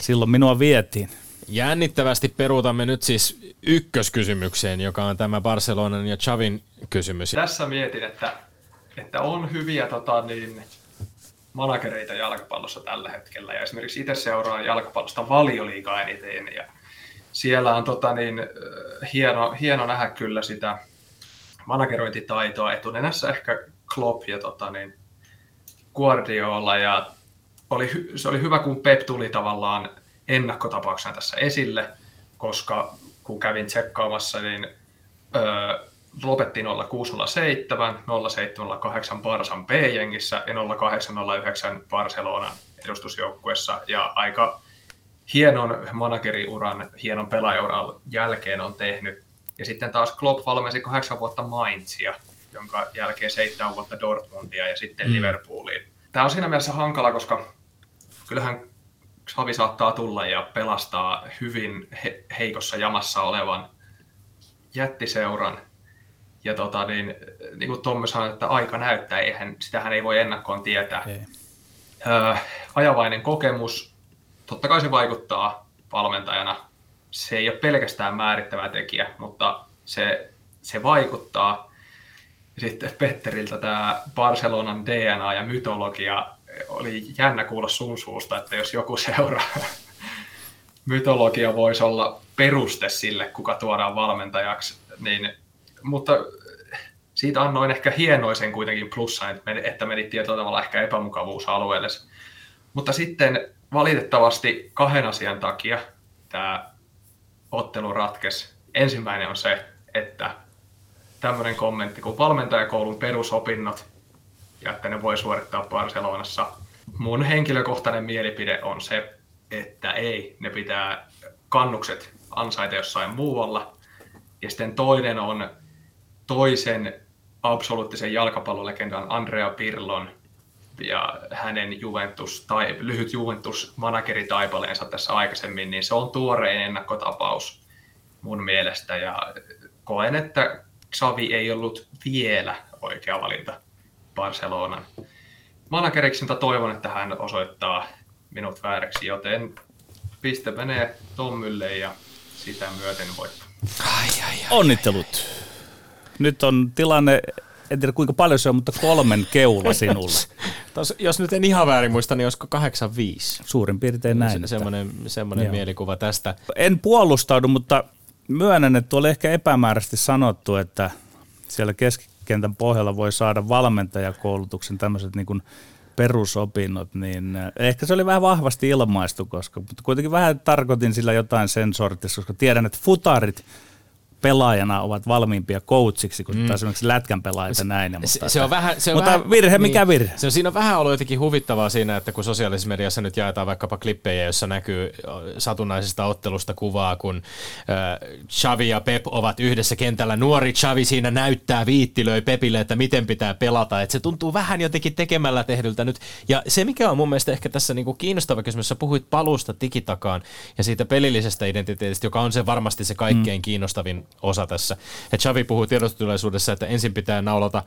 silloin minua vietiin. Jännittävästi peruutamme nyt siis ykköskysymykseen, joka on tämä Barcelonan ja Chavin kysymys. Tässä mietin, että, että on hyviä tota, niin, managereita jalkapallossa tällä hetkellä. Ja esimerkiksi itse seuraan jalkapallosta valioliigaa eniten. Ja siellä on tota, niin, hieno, hieno nähdä kyllä sitä managerointitaitoa etunenässä ehkä Klopp ja tota, niin, Guardiola. Ja oli, se oli hyvä, kun Pep tuli tavallaan ennakkotapauksena tässä esille, koska kun kävin tsekkaamassa, niin öö, lopetti 0607, 0708 Barsan B-jengissä ja 0809 Barcelonan edustusjoukkuessa. Ja aika hienon manageriuran, hienon pelaajauran jälkeen on tehnyt. Ja sitten taas Klopp valmensi kahdeksan vuotta Mainzia, jonka jälkeen seitsemän vuotta Dortmundia ja sitten mm. Liverpooliin. Tämä on siinä mielessä hankala, koska kyllähän Xavi saattaa tulla ja pelastaa hyvin he- heikossa jamassa olevan jättiseuran. Ja tota, niin, niin kuin Tommi sanoi, että aika näyttää, eihän, sitähän ei voi ennakkoon tietää. Ei. Öö, ajavainen kokemus, totta kai se vaikuttaa valmentajana. Se ei ole pelkästään määrittävä tekijä, mutta se, se vaikuttaa. Ja sitten Petteriltä tämä Barcelonan DNA ja mytologia oli jännä kuulla sun suusta, että jos joku seuraa mytologia voisi olla peruste sille, kuka tuodaan valmentajaksi, niin, mutta siitä annoin ehkä hienoisen kuitenkin plussan, että, meni, että menit tietyllä tavalla ehkä epämukavuusalueelle. Mutta sitten valitettavasti kahden asian takia tämä ottelu ratkesi. Ensimmäinen on se, että tämmöinen kommentti kuin valmentajakoulun perusopinnot ja että ne voi suorittaa Barcelonassa. Mun henkilökohtainen mielipide on se, että ei, ne pitää kannukset ansaita jossain muualla. Ja sitten toinen on toisen absoluuttisen jalkapallolegendan Andrea Pirlon ja hänen Juventus tai lyhyt Juventus manageritaipaleensa tässä aikaisemmin, niin se on tuorein ennakkotapaus mun mielestä ja koen, että Xavi ei ollut vielä oikea valinta Barcelonan manageriksi, mutta toivon, että hän osoittaa minut vääräksi, joten piste menee Tommylle ja sitä myöten voitto. Ai, ai, ai. Onnittelut. Nyt on tilanne, en tiedä kuinka paljon se on, mutta kolmen keula sinulle. Tos, jos nyt en ihan väärin muista, niin olisiko 85? Suurin piirtein näin. Se, että- semmoinen semmoinen Joo. mielikuva tästä. En puolustaudu, mutta myönnän, että oli ehkä epämääräisesti sanottu, että siellä keskikentän pohjalla voi saada valmentajakoulutuksen tämmöiset niin perusopinnot, niin äh, ehkä se oli vähän vahvasti ilmaistu, koska mutta kuitenkin vähän tarkoitin sillä jotain sen sortissa, koska tiedän, että futarit pelaajana ovat valmiimpia coachiksi kuin mm. esimerkiksi lätkän pelaajat ja näin. Mutta, se, se on vähän, se on mutta vähän, virhe, mikä niin, virhe? Se on, siinä on vähän ollut jotenkin huvittavaa siinä, että kun sosiaalisessa mediassa nyt jaetaan vaikkapa klippejä, jossa näkyy satunnaisesta ottelusta kuvaa, kun äh, Xavi ja Pep ovat yhdessä kentällä. Nuori Xavi siinä näyttää viittilöi Pepille, että miten pitää pelata. Että se tuntuu vähän jotenkin tekemällä tehdyltä nyt. Ja se, mikä on mun mielestä ehkä tässä niinku kiinnostava kysymys, sä puhuit paluusta digitakaan ja siitä pelillisestä identiteetistä, joka on se varmasti se kaikkein mm. kiinnostavin osa tässä. Et Xavi puhuu tiedostustilaisuudessa, että ensin pitää naulata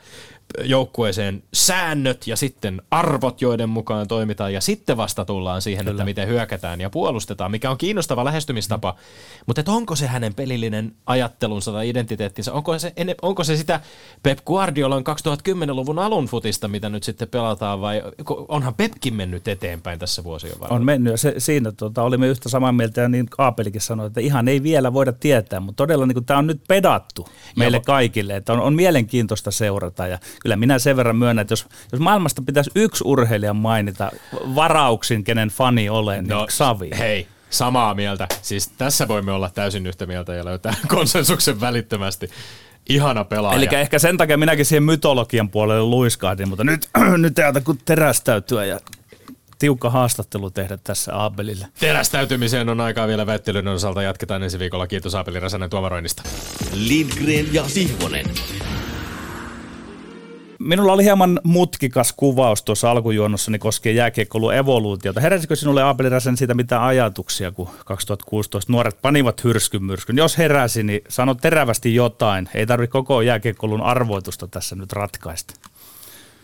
joukkueeseen säännöt ja sitten arvot, joiden mukaan toimitaan ja sitten vasta tullaan siihen, Kyllä. että miten hyökätään ja puolustetaan, mikä on kiinnostava lähestymistapa. Mm. Mutta onko se hänen pelillinen ajattelunsa tai identiteettinsä, onko se, onko se sitä Pep Guardiolan 2010-luvun alun futista, mitä nyt sitten pelataan vai onhan Pepkin mennyt eteenpäin tässä vuosien varrella? On mennyt ja se, siinä tota, olimme yhtä samaa mieltä ja niin Kaapelikin sanoi, että ihan ei vielä voida tietää, mutta todella niin tämä on nyt pedattu meille Joo. kaikille, että on, on mielenkiintoista seurata ja kyllä minä sen verran myönnän, että jos, jos maailmasta pitäisi yksi urheilija mainita varauksin, kenen fani olen, niin no, Xavi. Hei, samaa mieltä. Siis tässä voimme olla täysin yhtä mieltä ja löytää konsensuksen välittömästi. Ihana pelaaja. Eli ehkä sen takia minäkin siihen mytologian puolelle luiskahdin, mutta nyt, nyt ei kun terästäytyä ja tiukka haastattelu tehdä tässä Aabelille. Terästäytymiseen on aikaa vielä väittelyn osalta. Jatketaan ensi viikolla. Kiitos Aabeli Räsänen tuomaroinnista. Lindgren ja Sihvonen. Minulla oli hieman mutkikas kuvaus tuossa alkujuonnossani koskien jääkiekkoulun evoluutiota. Heräsikö sinulle Aapeli Räsen siitä mitä ajatuksia, kun 2016 nuoret panivat hyrskyn Jos heräsi, niin sano terävästi jotain. Ei tarvitse koko jääkiekkoulun arvoitusta tässä nyt ratkaista.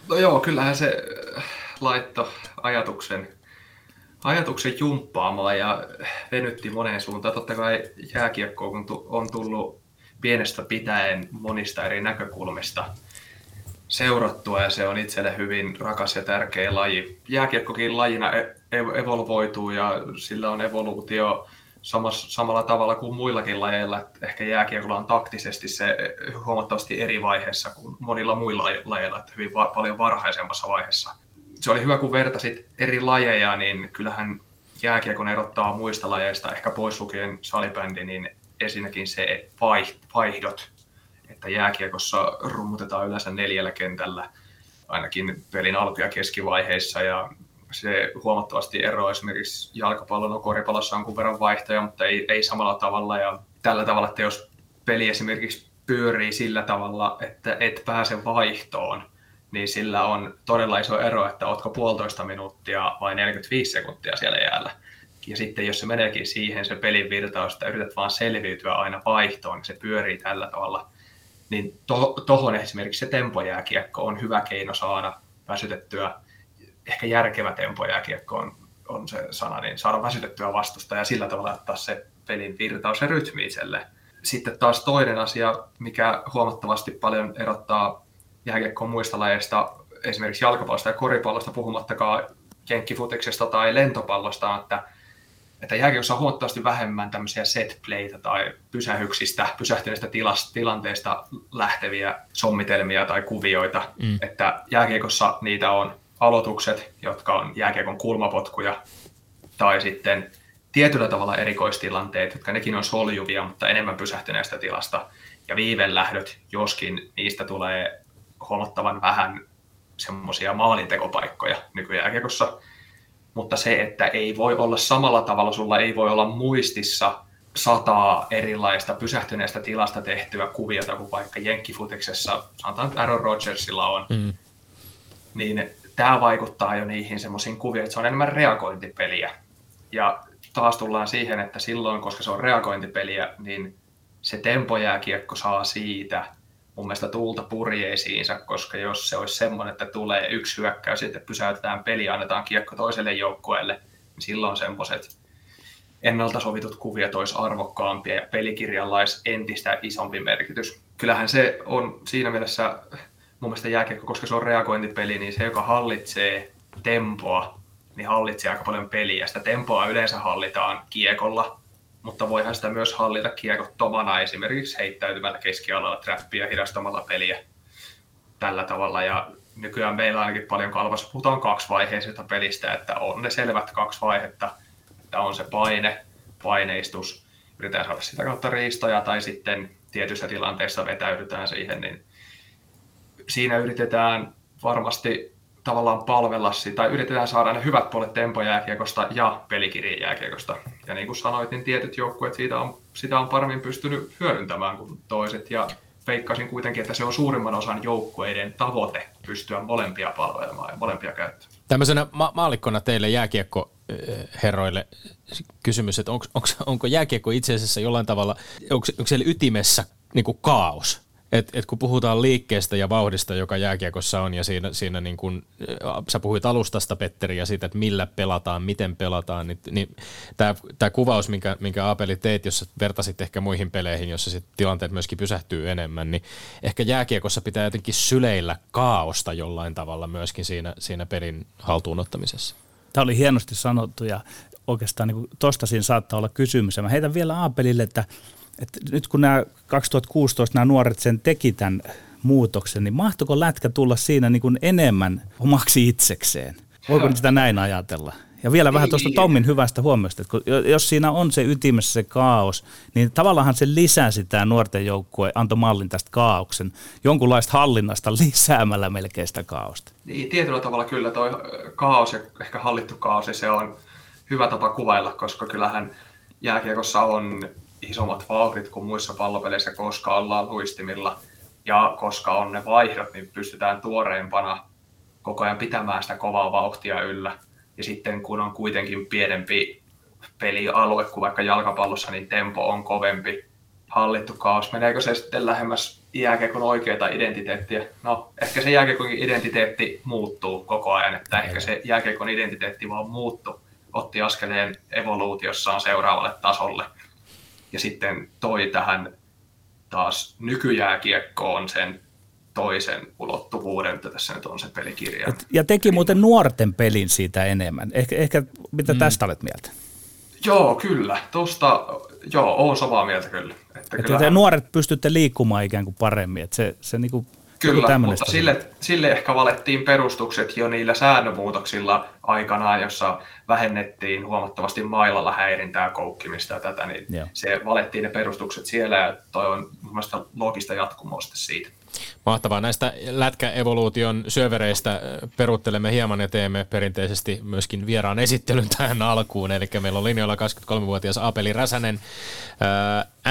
No joo, kyllähän se laitto ajatuksen, ajatuksen jumppaamaan ja venytti moneen suuntaan. Totta kai jääkiekko on tullut pienestä pitäen monista eri näkökulmista seurattua ja se on itselle hyvin rakas ja tärkeä laji. Jääkiekkokin lajina e-, evolvoituu ja sillä on evoluutio samalla tavalla kuin muillakin lajeilla. Ehkä jääkiekolla on taktisesti se huomattavasti eri vaiheessa kuin monilla muilla lajeilla, että hyvin va- paljon varhaisemmassa vaiheessa se oli hyvä, kun vertasit eri lajeja, niin kyllähän jääkiekon erottaa muista lajeista, ehkä pois lukien salibändi, niin ensinnäkin se vaihdot, että jääkiekossa rummutetaan yleensä neljällä kentällä, ainakin pelin alku- ja keskivaiheissa, ja se huomattavasti eroaa esimerkiksi jalkapallon ja koripallossa on verran vaihtoja, mutta ei, ei samalla tavalla, ja tällä tavalla, että jos peli esimerkiksi pyörii sillä tavalla, että et pääse vaihtoon, niin sillä on todella iso ero, että ootko puolitoista minuuttia vai 45 sekuntia siellä jäällä. Ja sitten jos se meneekin siihen se pelin virtaus, että yrität vaan selviytyä aina vaihtoon, niin se pyörii tällä tavalla. Niin tuohon to, esimerkiksi se tempojääkiekko on hyvä keino saada väsytettyä, ehkä järkevä tempojääkiekko on, on se sana, niin saada väsytettyä vastusta ja sillä tavalla ottaa se pelin virtaus ja rytmi itselle. Sitten taas toinen asia, mikä huomattavasti paljon erottaa jääkiekkoon muista lajeista, esimerkiksi jalkapallosta ja koripallosta, puhumattakaan jenkkifutiksesta tai lentopallosta, että, että jääkiekossa on huomattavasti vähemmän tämmöisiä set playtä tai pysähyksistä, pysähtyneistä tilasta, tilanteista lähteviä sommitelmia tai kuvioita, mm. että jääkiekossa niitä on aloitukset, jotka on jääkiekon kulmapotkuja, tai sitten tietyllä tavalla erikoistilanteet, jotka nekin on soljuvia, mutta enemmän pysähtyneestä tilasta, ja viivelähdöt, joskin niistä tulee huomattavan vähän semmoisia maalintekopaikkoja nykyjääkiekossa, mutta se, että ei voi olla samalla tavalla, sulla ei voi olla muistissa sataa erilaista pysähtyneestä tilasta tehtyä kuviota kuin vaikka Jenkkifutiksessa, sanotaan, että Aaron Rodgersilla on, mm. niin tämä vaikuttaa jo niihin semmoisiin kuvioihin, että se on enemmän reagointipeliä. Ja taas tullaan siihen, että silloin, koska se on reagointipeliä, niin se tempojääkiekko saa siitä – mun mielestä tuulta purjeisiinsa, koska jos se olisi semmoinen, että tulee yksi hyökkäys, että pysäytetään peli ja annetaan kiekko toiselle joukkueelle, niin silloin semmoiset ennalta sovitut kuviot olisi arvokkaampia ja pelikirjalla olisi entistä isompi merkitys. Kyllähän se on siinä mielessä mun mielestä jääkiekko, koska se on reagointipeli, niin se, joka hallitsee tempoa, niin hallitsee aika paljon peliä. Sitä tempoa yleensä hallitaan kiekolla, mutta voihan sitä myös hallita kiekottomana esimerkiksi heittäytymällä keskialalla trappia hidastamalla peliä tällä tavalla. Ja nykyään meillä ainakin paljon kalvassa puhutaan kaksivaiheisesta pelistä, että on ne selvät kaksi vaihetta, että on se paine, paineistus, yritetään saada sitä kautta riistoja tai sitten tietyissä tilanteissa vetäydytään siihen, niin siinä yritetään varmasti tavallaan palvella sitä, tai yritetään saada ne hyvät puolet tempojääkiekosta ja pelikirjajääkiekosta. Ja niin kuin sanoit, niin tietyt joukkueet siitä on, sitä on paremmin pystynyt hyödyntämään kuin toiset, ja veikkasin kuitenkin, että se on suurimman osan joukkueiden tavoite pystyä molempia palvelemaan ja molempia käyttämään. Tämmöisenä ma- maalikkona teille jääkiekko herroille kysymys, että onko, onko, onko jääkiekko itse asiassa jollain tavalla, onko, onko siellä ytimessä niin kuin kaos? Et, et kun puhutaan liikkeestä ja vauhdista, joka jääkiekossa on, ja siinä, siinä niin kun, sä puhuit alustasta, Petteri, ja siitä, että millä pelataan, miten pelataan, niin, niin tämä kuvaus, minkä, minkä Apeli teit, jossa vertasit ehkä muihin peleihin, jossa sit tilanteet myöskin pysähtyy enemmän, niin ehkä jääkiekossa pitää jotenkin syleillä kaaosta jollain tavalla myöskin siinä, siinä pelin haltuunottamisessa. Tämä oli hienosti sanottu, ja oikeastaan niin tuosta siinä saattaa olla kysymys. Ja mä heitän vielä Aapelille, että että nyt kun nämä 2016 nämä nuoret sen teki tämän muutoksen, niin mahtoiko lätkä tulla siinä niin kuin enemmän omaksi itsekseen? Voiko nyt sitä näin ajatella? Ja vielä vähän tuosta Tommin hyvästä huomiosta, että jos siinä on se ytimessä se kaos, niin tavallaan se lisäsi tämä nuorten joukkue, antoi mallin tästä kaauksen, jonkunlaista hallinnasta lisäämällä melkein sitä kaaosta. Niin, tietyllä tavalla kyllä tuo kaos ja ehkä hallittu kaos, se on hyvä tapa kuvailla, koska kyllähän jääkiekossa on isommat vauhdit kuin muissa pallopeleissä, koska ollaan luistimilla ja koska on ne vaihdot, niin pystytään tuoreempana koko ajan pitämään sitä kovaa vauhtia yllä. Ja sitten kun on kuitenkin pienempi pelialue kuin vaikka jalkapallossa, niin tempo on kovempi, hallittu kaos. Meneekö se sitten lähemmäs jääkiekon oikeaa identiteettiä? No, ehkä se jääkiekon identiteetti muuttuu koko ajan, että ehkä se jääkiekon identiteetti vaan muuttuu, otti askeleen evoluutiossaan seuraavalle tasolle – ja sitten toi tähän taas nykyjääkiekkoon sen toisen ulottuvuuden, että tässä nyt on se pelikirja. Et, ja teki muuten nuorten pelin siitä enemmän. Ehkä, ehkä mitä mm. tästä olet mieltä? Joo, kyllä. Tuosta, joo, olen samaa mieltä kyllä. Että, että te nuoret pystytte liikkumaan ikään kuin paremmin, että se, se niinku Kyllä, mutta sille, sille ehkä valettiin perustukset jo niillä säännönmuutoksilla aikanaan, jossa vähennettiin huomattavasti mailalla häirintää, koukkimista ja tätä, niin Joo. se valettiin ne perustukset siellä ja toi on mun mielestä logista jatkumoa siitä. Mahtavaa. Näistä lätkäevoluution syövereistä peruuttelemme hieman ja teemme perinteisesti myöskin vieraan esittelyn tähän alkuun. Eli meillä on linjoilla 23-vuotias Apeli Räsänen,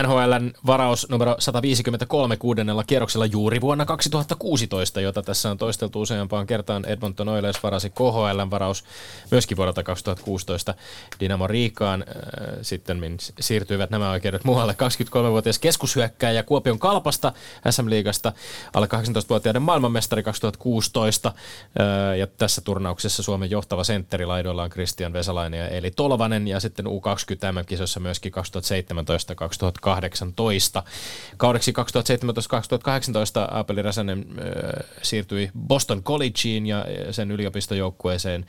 NHLn varaus numero 153 kuudennella kierroksella juuri vuonna 2016, jota tässä on toisteltu useampaan kertaan. Edmonton Oilers varasi KHLn varaus myöskin vuodelta 2016 Dynamo Riikaan. Sitten siirtyivät nämä oikeudet muualle. 23-vuotias keskushyökkääjä Kuopion Kalpasta SM-liigasta alle 18-vuotiaiden maailmanmestari 2016. Ja tässä turnauksessa Suomen johtava sentteri laidoilla on Christian Vesalainen ja Eli Tolvanen ja sitten U20 MM-kisoissa myöskin 2017-2018. Kaudeksi 2017-2018 Aapeli Räsänen siirtyi Boston Collegeen ja sen yliopistojoukkueeseen.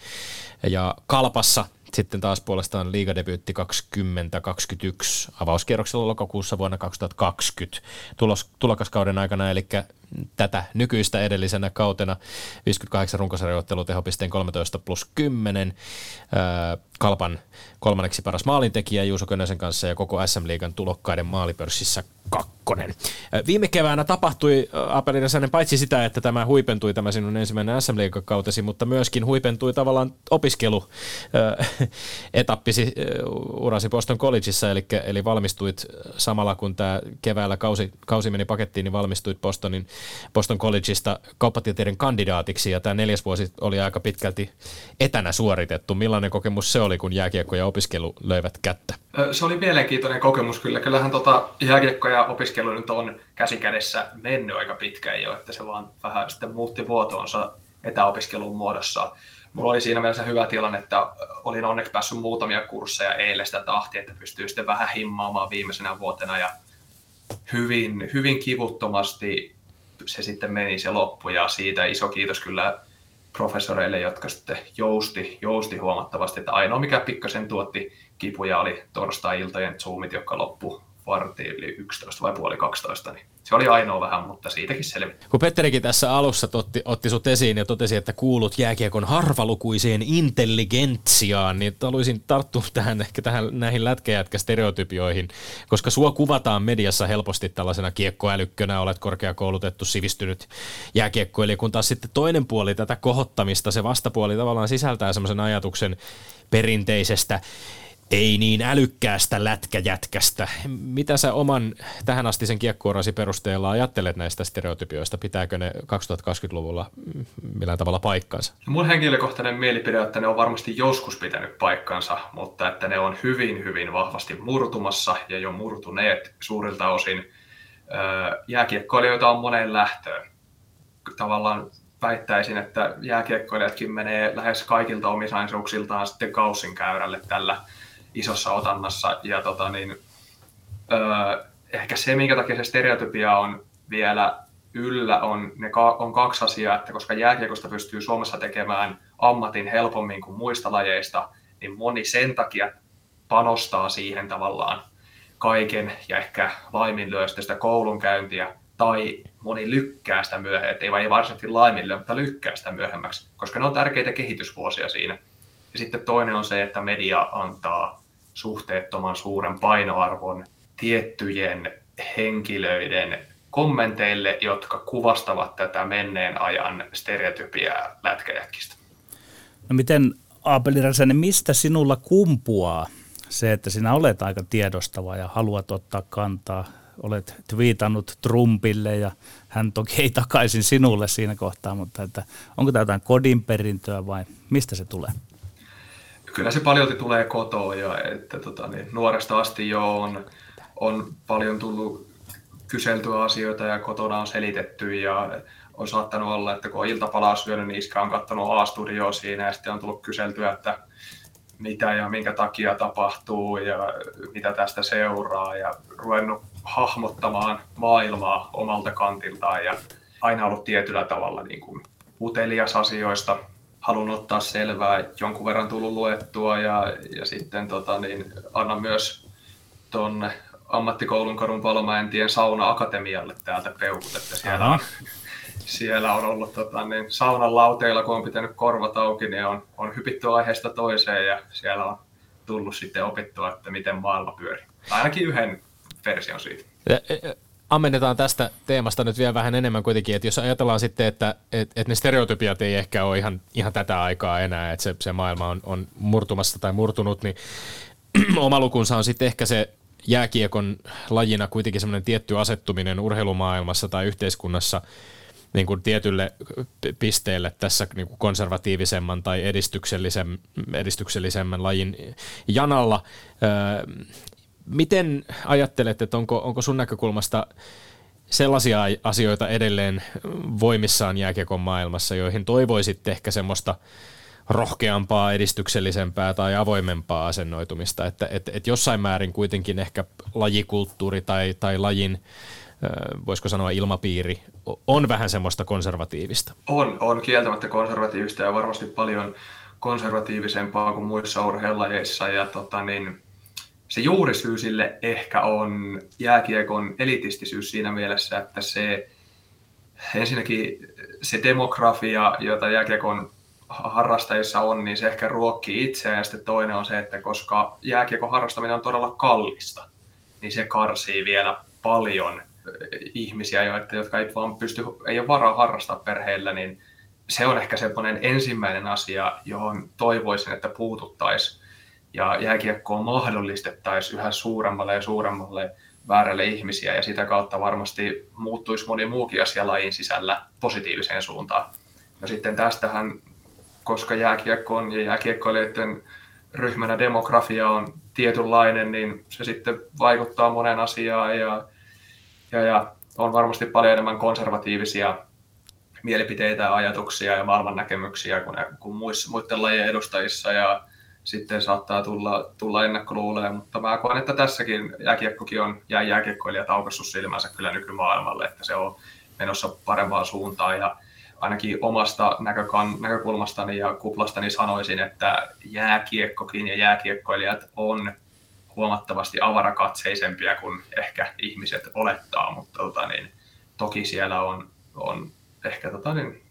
Ja Kalpassa – sitten taas puolestaan liigadebyytti 2021 avauskierroksella lokakuussa vuonna 2020 tulos, tulokaskauden aikana, eli tätä nykyistä edellisenä kautena 58 runkosarjoittelu tehopisteen 13 plus 10. Kalpan kolmanneksi paras maalintekijä Juuso Könösen kanssa ja koko SM-liigan tulokkaiden maalipörssissä kakkonen. Viime keväänä tapahtui Apeli paitsi sitä, että tämä huipentui tämä sinun ensimmäinen sm kautesi, mutta myöskin huipentui tavallaan opiskelu etappisi urasi Boston Collegeissa, eli, eli valmistuit samalla kun tämä keväällä kausi, kausi meni pakettiin, niin valmistuit Bostonin, Boston Collegeista kauppatieteiden kandidaatiksi, ja tämä neljäs vuosi oli aika pitkälti etänä suoritettu. Millainen kokemus se oli, kun jääkiekko ja opiskelu löivät kättä? Se oli mielenkiintoinen kokemus kyllä. Kyllähän tota jääkiekko ja opiskelu nyt on käsikädessä mennyt aika pitkään jo, että se vaan vähän sitten muutti vuotoonsa etäopiskelun muodossa. Mulla oli siinä mielessä hyvä tilanne, että olin onneksi päässyt muutamia kursseja eilen sitä tahtia, että pystyy sitten vähän himmaamaan viimeisenä vuotena ja hyvin, hyvin kivuttomasti se sitten meni se loppu ja siitä iso kiitos kyllä professoreille, jotka sitten jousti, jousti huomattavasti, että ainoa mikä pikkasen tuotti kipuja oli torstai-iltojen zoomit, jotka loppu vartiin yli 11 vai puoli 12, niin se oli ainoa vähän, mutta siitäkin selvi. Kun Petterikin tässä alussa otti, otti sut esiin ja totesi, että kuulut jääkiekon harvalukuiseen intelligentsiaan, niin haluaisin tarttua tähän, ehkä tähän näihin lätkäjätkä stereotypioihin, koska sua kuvataan mediassa helposti tällaisena kiekkoälykkönä, olet korkeakoulutettu, sivistynyt jääkiekkoilija, kun taas sitten toinen puoli tätä kohottamista, se vastapuoli tavallaan sisältää semmoisen ajatuksen perinteisestä ei niin älykkäästä lätkäjätkästä. Mitä sä oman tähän asti sen kiekkuurasi perusteella ajattelet näistä stereotypioista? Pitääkö ne 2020-luvulla millään tavalla paikkansa? Mun henkilökohtainen mielipide on, että ne on varmasti joskus pitänyt paikkansa, mutta että ne on hyvin, hyvin vahvasti murtumassa ja jo murtuneet suurilta osin. Jääkiekkoilijoita on moneen lähtöön. Tavallaan väittäisin, että jääkiekkoilijatkin menee lähes kaikilta omisaisuuksiltaan sitten kaussin käyrälle tällä isossa otannassa. Ja tota, niin, öö, ehkä se, minkä takia se stereotypia on vielä yllä, on, ne ka- on kaksi asiaa, että koska jääkiekosta pystyy Suomessa tekemään ammatin helpommin kuin muista lajeista, niin moni sen takia panostaa siihen tavallaan kaiken ja ehkä laiminlyö sitä koulunkäyntiä tai moni lykkää sitä myöhemmin, ei, ei varsinaisesti laiminlyö, mutta lykkää sitä myöhemmäksi, koska ne on tärkeitä kehitysvuosia siinä. Ja sitten toinen on se, että media antaa suhteettoman suuren painoarvon tiettyjen henkilöiden kommenteille, jotka kuvastavat tätä menneen ajan stereotypiaa lätkäjätkistä. No miten Aapeli Räsänen, mistä sinulla kumpuaa se, että sinä olet aika tiedostava ja haluat ottaa kantaa? Olet twiitannut Trumpille ja hän toki ei takaisin sinulle siinä kohtaa, mutta että onko tämä jotain kodinperintöä vai mistä se tulee? Kyllä se paljolti tulee kotoa jo, että tota, niin, nuoresta asti jo on, on paljon tullut kyseltyä asioita ja kotona on selitetty ja on saattanut olla, että kun on iltapalaa syönyt, niin iskä on katsonut A-studioa siinä ja sitten on tullut kyseltyä, että mitä ja minkä takia tapahtuu ja mitä tästä seuraa ja ruvennut hahmottamaan maailmaa omalta kantiltaan ja aina ollut tietyllä tavalla niin kuin utelias asioista, halunnut ottaa selvää, jonkun verran tullut luettua ja, ja sitten tota, niin, annan myös tuonne ammattikoulun kadun Palomäentien sauna-akatemialle täältä peukut, että siellä on, siellä on ollut tota, niin, saunan lauteilla, kun on pitänyt korvat auki, niin on, on hypitty aiheesta toiseen ja siellä on tullut sitten opittua, että miten maailma pyörii. Ainakin yhden version siitä ammennetaan tästä teemasta nyt vielä vähän enemmän kuitenkin, että jos ajatellaan sitten, että et, et ne stereotypiat ei ehkä ole ihan, ihan tätä aikaa enää, että se, se maailma on, on murtumassa tai murtunut, niin oma lukunsa on sitten ehkä se jääkiekon lajina kuitenkin semmoinen tietty asettuminen urheilumaailmassa tai yhteiskunnassa niin kuin tietylle pisteelle tässä niin kuin konservatiivisemman tai edistyksellisen, edistyksellisemmän lajin janalla. Öö, Miten ajattelet, että onko, onko sun näkökulmasta sellaisia asioita edelleen voimissaan jääkiekon maailmassa, joihin toivoisit ehkä semmoista rohkeampaa, edistyksellisempää tai avoimempaa asennoitumista, että et, et jossain määrin kuitenkin ehkä lajikulttuuri tai, tai lajin, voisiko sanoa ilmapiiri, on vähän semmoista konservatiivista. On, on kieltämättä konservatiivista ja varmasti paljon konservatiivisempaa kuin muissa urheilulajeissa ja tota niin, se juurisyy sille ehkä on jääkiekon elitistisyys siinä mielessä, että se ensinnäkin se demografia, jota jääkiekon harrastajissa on, niin se ehkä ruokkii itseään. Ja sitten toinen on se, että koska jääkiekon harrastaminen on todella kallista, niin se karsii vielä paljon ihmisiä, jotka ei vaan pysty, ei ole varaa harrastaa perheellä, niin se on ehkä semmoinen ensimmäinen asia, johon toivoisin, että puututtaisiin ja jääkiekkoa mahdollistettaisiin yhä suuremmalle ja suuremmalle väärälle ihmisiä ja sitä kautta varmasti muuttuisi moni muukin asia lajin sisällä positiiviseen suuntaan. No sitten tästähän, koska jääkiekko on ja jääkiekkoilijoiden ryhmänä demografia on tietynlainen, niin se sitten vaikuttaa moneen asiaan ja, ja, ja on varmasti paljon enemmän konservatiivisia mielipiteitä ja ajatuksia ja maailmannäkemyksiä kuin, kuin muissa, muiden lajien edustajissa ja sitten saattaa tulla, tulla ennakkoluuleja, mutta mä koen, että tässäkin jääkiekkokin on jää jääkiekkoilijat aukassut silmänsä kyllä nykymaailmalle, että se on menossa parempaan suuntaan. Ja ainakin omasta näkökan, näkökulmastani ja kuplastani sanoisin, että jääkiekkokin ja jääkiekkoilijat on huomattavasti avarakatseisempia kuin ehkä ihmiset olettaa, mutta tota, niin, toki siellä on, on ehkä tota, niin,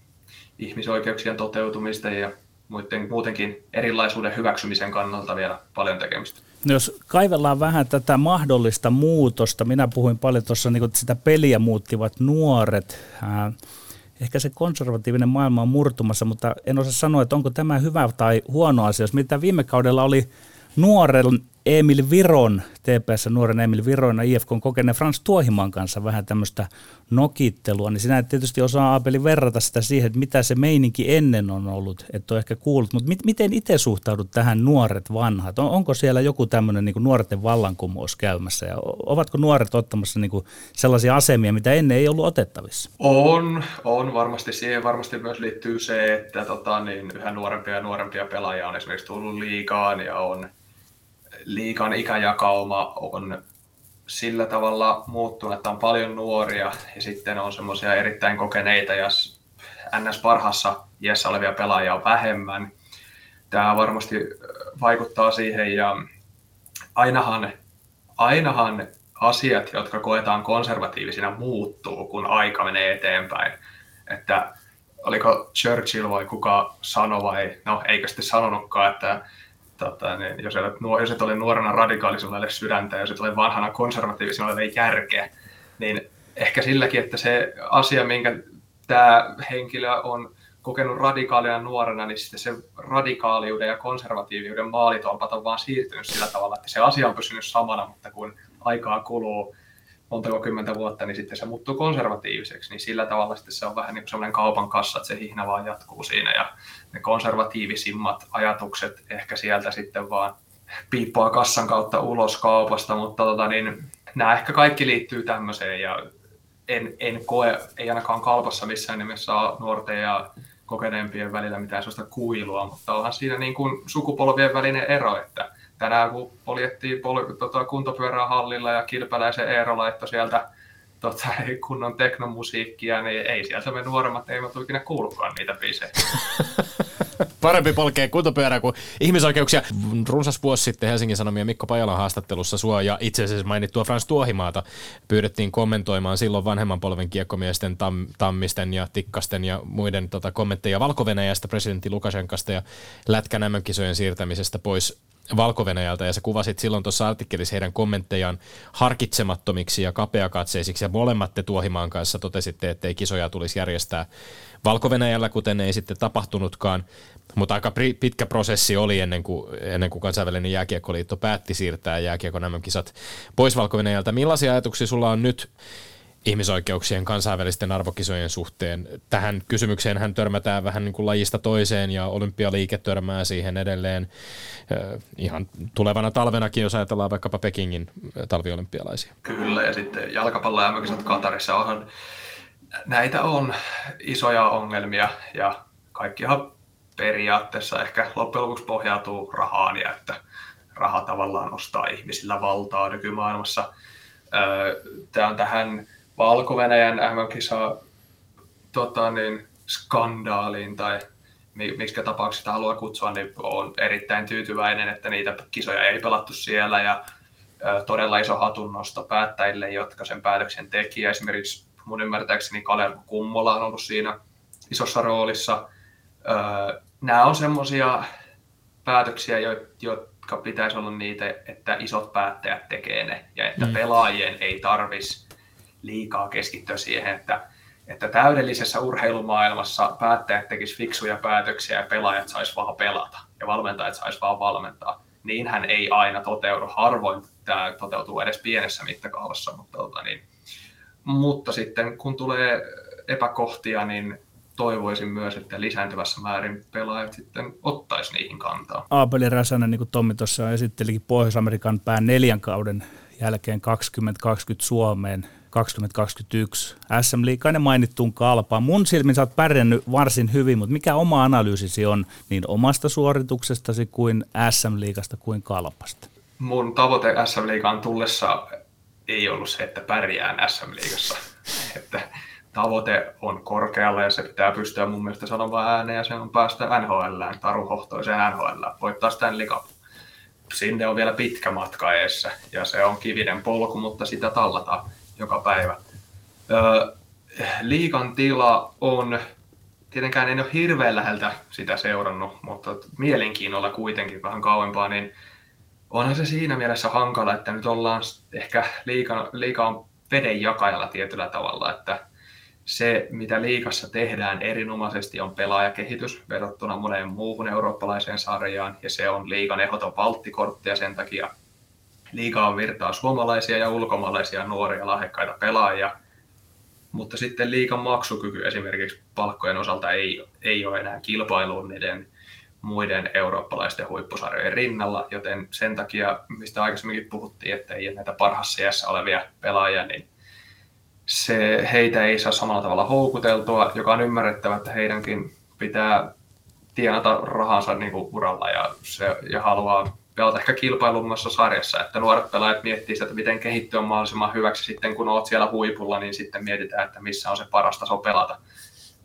ihmisoikeuksien toteutumista ja muiden, muutenkin erilaisuuden hyväksymisen kannalta vielä paljon tekemistä. No jos kaivellaan vähän tätä mahdollista muutosta, minä puhuin paljon tuossa, niin että sitä peliä muuttivat nuoret. Ehkä se konservatiivinen maailma on murtumassa, mutta en osaa sanoa, että onko tämä hyvä tai huono asia. Jos mitä viime kaudella oli nuoren Emil Viron, TPS nuoren Emil Viron ja IFK kokeneen Frans Tuohiman kanssa vähän tämmöistä nokittelua, niin sinä et tietysti osaa Aapeli verrata sitä siihen, että mitä se meininki ennen on ollut, että on ehkä kuullut, mutta mit, miten itse suhtaudut tähän nuoret vanhat? On, onko siellä joku tämmöinen niin nuorten vallankumous käymässä ja ovatko nuoret ottamassa niin kuin sellaisia asemia, mitä ennen ei ollut otettavissa? On, on varmasti. Siihen varmasti myös liittyy se, että tota, niin yhä nuorempia ja nuorempia pelaajia on esimerkiksi tullut liikaan ja on liikan ikäjakauma on sillä tavalla muuttunut, että on paljon nuoria ja sitten on semmoisia erittäin kokeneita ja NS parhassa iässä olevia pelaajia on vähemmän. Tämä varmasti vaikuttaa siihen ja ainahan, ainahan asiat, jotka koetaan konservatiivisina, muuttuu, kun aika menee eteenpäin. Että oliko Churchill vai kuka sanoi vai, no eikö sitten sanonutkaan, että tota, niin jos, et, jos et ole nuorena radikaalisella ole sydäntä, jos et ole vanhana konservatiivisena ole järkeä, niin ehkä silläkin, että se asia, minkä tämä henkilö on kokenut radikaalina nuorena, niin sitten se radikaaliuden ja konservatiiviuden maalitolpat on vaan siirtynyt sillä tavalla, että se asia on pysynyt samana, mutta kun aikaa kuluu, montako kymmentä vuotta, niin sitten se muuttuu konservatiiviseksi, niin sillä tavalla sitten se on vähän niin kuin sellainen kaupan kassa, että se hihna vaan jatkuu siinä ja ne konservatiivisimmat ajatukset ehkä sieltä sitten vaan piippaa kassan kautta ulos kaupasta, mutta tota, niin, nämä ehkä kaikki liittyy tämmöiseen ja en, en koe, ei ainakaan kalpassa missään nimessä nuorten ja kokeneempien välillä mitään sellaista kuilua, mutta onhan siinä niin kuin sukupolvien välinen ero, että tänään kun poljettiin pol- tota, kuntopyörää hallilla ja Kilpäläisen Eero laittoi sieltä tota, kunnon teknomusiikkia, niin ei sieltä me nuoremmat eivät ole ikinä kuullutkaan niitä biisejä. Parempi polkee kuntopyörää kuin ihmisoikeuksia. Runsas vuosi sitten Helsingin Sanomien Mikko Pajalan haastattelussa sua ja itse asiassa mainittua Frans Tuohimaata pyydettiin kommentoimaan silloin vanhemman polven kiekkomiesten, tam, tammisten ja tikkasten ja muiden tota, kommentteja valko presidentti Lukashenkasta ja Lätkän kisojen siirtämisestä pois valko ja sä kuvasit silloin tuossa artikkelissa heidän kommenttejaan harkitsemattomiksi ja kapeakatseisiksi. Ja molemmat te Tuohimaan kanssa totesitte, että ei kisoja tulisi järjestää valko kuten ei sitten tapahtunutkaan, mutta aika pitkä prosessi oli ennen kuin, ennen kuin kansainvälinen jääkiekkoliitto päätti siirtää jääkiekon kisat pois valko Millaisia ajatuksia sulla on nyt ihmisoikeuksien kansainvälisten arvokisojen suhteen. Tähän kysymykseen hän törmätään vähän niin kuin lajista toiseen ja olympialiike törmää siihen edelleen ihan tulevana talvenakin, jos ajatellaan vaikkapa Pekingin talviolympialaisia. Kyllä, ja sitten jalkapallo ja Katarissa onhan, näitä on isoja ongelmia ja kaikkihan periaatteessa ehkä loppujen lopuksi pohjautuu rahaan ja että raha tavallaan ostaa ihmisillä valtaa nykymaailmassa. Tämä on tähän Valko-Venäjän MM-kisa tota, niin, skandaaliin tai miksi tapauksesta haluaa kutsua, niin on erittäin tyytyväinen, että niitä kisoja ei pelattu siellä ja todella iso hatunnosto päättäjille, jotka sen päätöksen teki. Esimerkiksi mun ymmärtääkseni Kalervo Kummola on ollut siinä isossa roolissa. Nämä on semmoisia päätöksiä, jotka pitäisi olla niitä, että isot päättäjät tekee ne ja että mm. pelaajien ei tarvitsisi liikaa keskittyä siihen, että, että täydellisessä urheilumaailmassa päättäjät tekisivät fiksuja päätöksiä ja pelaajat sais vaan pelata ja valmentajat sais vaan valmentaa. Niinhän ei aina toteudu. Harvoin tämä toteutuu edes pienessä mittakaavassa, mutta, tota niin, mutta sitten kun tulee epäkohtia, niin toivoisin myös, että lisääntyvässä määrin pelaajat sitten ottaisi niihin kantaa. Aapeli Räsänen, niin kuin Tommi tuossa esittelikin Pohjois-Amerikan pään neljän kauden jälkeen 2020 Suomeen 2021 SM Liikainen mainittuun kalpaan. Mun silmin sä oot pärjännyt varsin hyvin, mutta mikä oma analyysisi on niin omasta suorituksestasi kuin SM Liikasta kuin kalpasta? Mun tavoite SM Liikaan tullessa ei ollut se, että pärjään SM Liigassa. että tavoite on korkealla ja se pitää pystyä mun mielestä sanomaan ääneen ja se on päästä NHL, Taru Hohtoiseen NHL, voittaa Stanley Cup. sinne on vielä pitkä matka eessä ja se on kivinen polku, mutta sitä tallataan joka päivä. Öö, liikan tila on, tietenkään en ole hirveän läheltä sitä seurannut, mutta mielenkiinnolla kuitenkin vähän kauempaa, niin onhan se siinä mielessä hankala, että nyt ollaan ehkä liika, liika on vedenjakajalla tietyllä tavalla, että se, mitä liikassa tehdään erinomaisesti, on pelaajakehitys verrattuna moneen muuhun eurooppalaiseen sarjaan, ja se on liikan ehdoton valttikortti, ja sen takia liikaa virtaa suomalaisia ja ulkomaalaisia nuoria lahjakkaita pelaajia, mutta sitten liikan maksukyky esimerkiksi palkkojen osalta ei, ei ole enää kilpailuun niiden muiden eurooppalaisten huippusarjojen rinnalla, joten sen takia, mistä aikaisemminkin puhuttiin, että ei ole näitä parhaassa iässä olevia pelaajia, niin se, heitä ei saa samalla tavalla houkuteltua, joka on ymmärrettävä, että heidänkin pitää tienata rahansa niin kuin uralla ja, se, ja haluaa pelata ehkä kilpailummassa sarjassa, että nuoret pelaajat miettii sitä, että miten kehittyä mahdollisimman hyväksi sitten, kun olet siellä huipulla, niin sitten mietitään, että missä on se paras taso pelata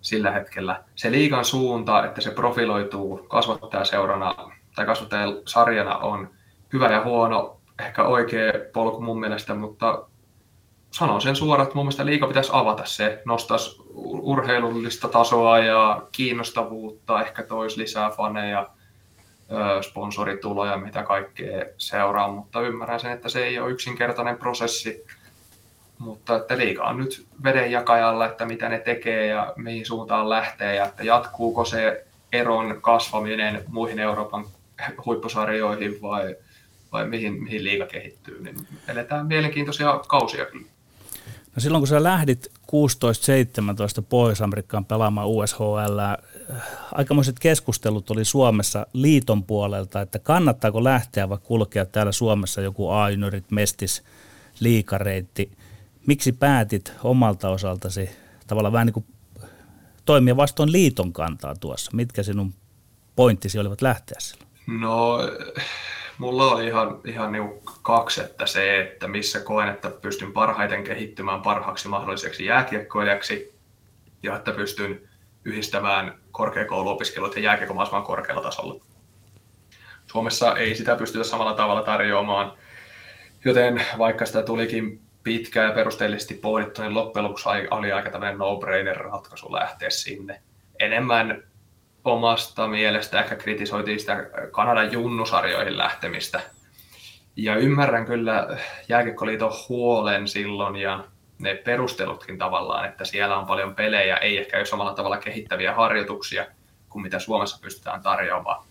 sillä hetkellä. Se liigan suunta, että se profiloituu kasvattajaseurana tai kasvattajasarjana on hyvä ja huono, ehkä oikea polku mun mielestä, mutta sanon sen suoraan, että mun mielestä liiga pitäisi avata se, nostaisi urheilullista tasoa ja kiinnostavuutta, ehkä toisi lisää faneja, sponsorituloja, mitä kaikkea seuraa, mutta ymmärrän sen, että se ei ole yksinkertainen prosessi, mutta että liiga on nyt vedenjakajalla, että mitä ne tekee ja mihin suuntaan lähtee ja että jatkuuko se eron kasvaminen muihin Euroopan huippusarjoihin vai, vai mihin, mihin liiga kehittyy, niin eletään mielenkiintoisia kausia kyllä. No silloin kun sä lähdit 16-17 Pohjois-Amerikkaan pelaamaan USHL, aikamoiset keskustelut oli Suomessa liiton puolelta, että kannattaako lähteä vai kulkea täällä Suomessa joku A-juniorit, mestis, liikareitti. Miksi päätit omalta osaltasi tavallaan vähän niin kuin toimia vastoin liiton kantaa tuossa? Mitkä sinun pointtisi olivat lähteä silloin? No mulla oli ihan, ihan niin kaksi, että se, että missä koen, että pystyn parhaiten kehittymään parhaaksi mahdolliseksi jääkiekkoilijaksi ja että pystyn yhdistämään korkeakouluopiskelut ja jääkiekko mahdollisimman korkealla tasolla. Suomessa ei sitä pystytä samalla tavalla tarjoamaan, joten vaikka sitä tulikin pitkään ja perusteellisesti pohdittu, niin loppujen lopuksi oli aika tämmöinen no-brainer ratkaisu lähteä sinne. Enemmän omasta mielestä ehkä kritisoitiin sitä Kanadan junnusarjoihin lähtemistä. Ja ymmärrän kyllä Jääkiekkoliiton huolen silloin ja ne perustelutkin tavallaan, että siellä on paljon pelejä, ei ehkä ole samalla tavalla kehittäviä harjoituksia kuin mitä Suomessa pystytään tarjoamaan.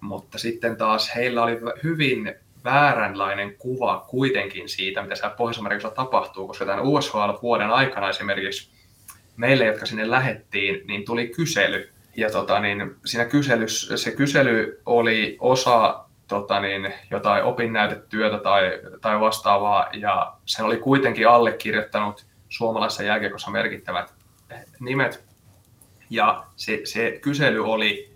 Mutta sitten taas heillä oli hyvin vääränlainen kuva kuitenkin siitä, mitä siellä Pohjois-Amerikassa tapahtuu, koska tämän USHL-vuoden aikana esimerkiksi meille, jotka sinne lähettiin, niin tuli kysely, ja tota, niin siinä kyselyssä, se kysely oli osa tota, niin, jotain opinnäytetyötä tai, tai vastaavaa, ja sen oli kuitenkin allekirjoittanut suomalaisessa jääkiekossa merkittävät nimet. Ja se, se kysely oli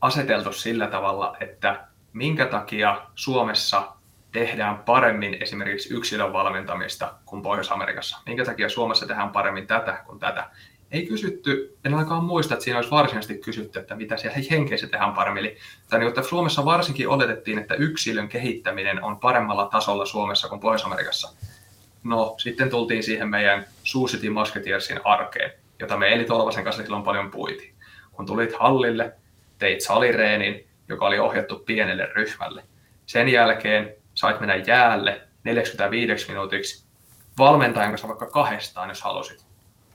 aseteltu sillä tavalla, että minkä takia Suomessa tehdään paremmin esimerkiksi yksilön valmentamista kuin Pohjois-Amerikassa. Minkä takia Suomessa tehdään paremmin tätä kuin tätä ei kysytty, en ainakaan muista, että siinä olisi varsinaisesti kysytty, että mitä siellä henkeissä tehdään paremmin. Eli, tai niin, että Suomessa varsinkin oletettiin, että yksilön kehittäminen on paremmalla tasolla Suomessa kuin Pohjois-Amerikassa. No, sitten tultiin siihen meidän Sioux City Musketeersin arkeen, jota me Eli Tolvasen kanssa silloin paljon puitiin. Kun tulit hallille, teit salireenin, joka oli ohjattu pienelle ryhmälle. Sen jälkeen sait mennä jäälle 45 minuutiksi valmentajan kanssa vaikka kahdestaan, jos halusit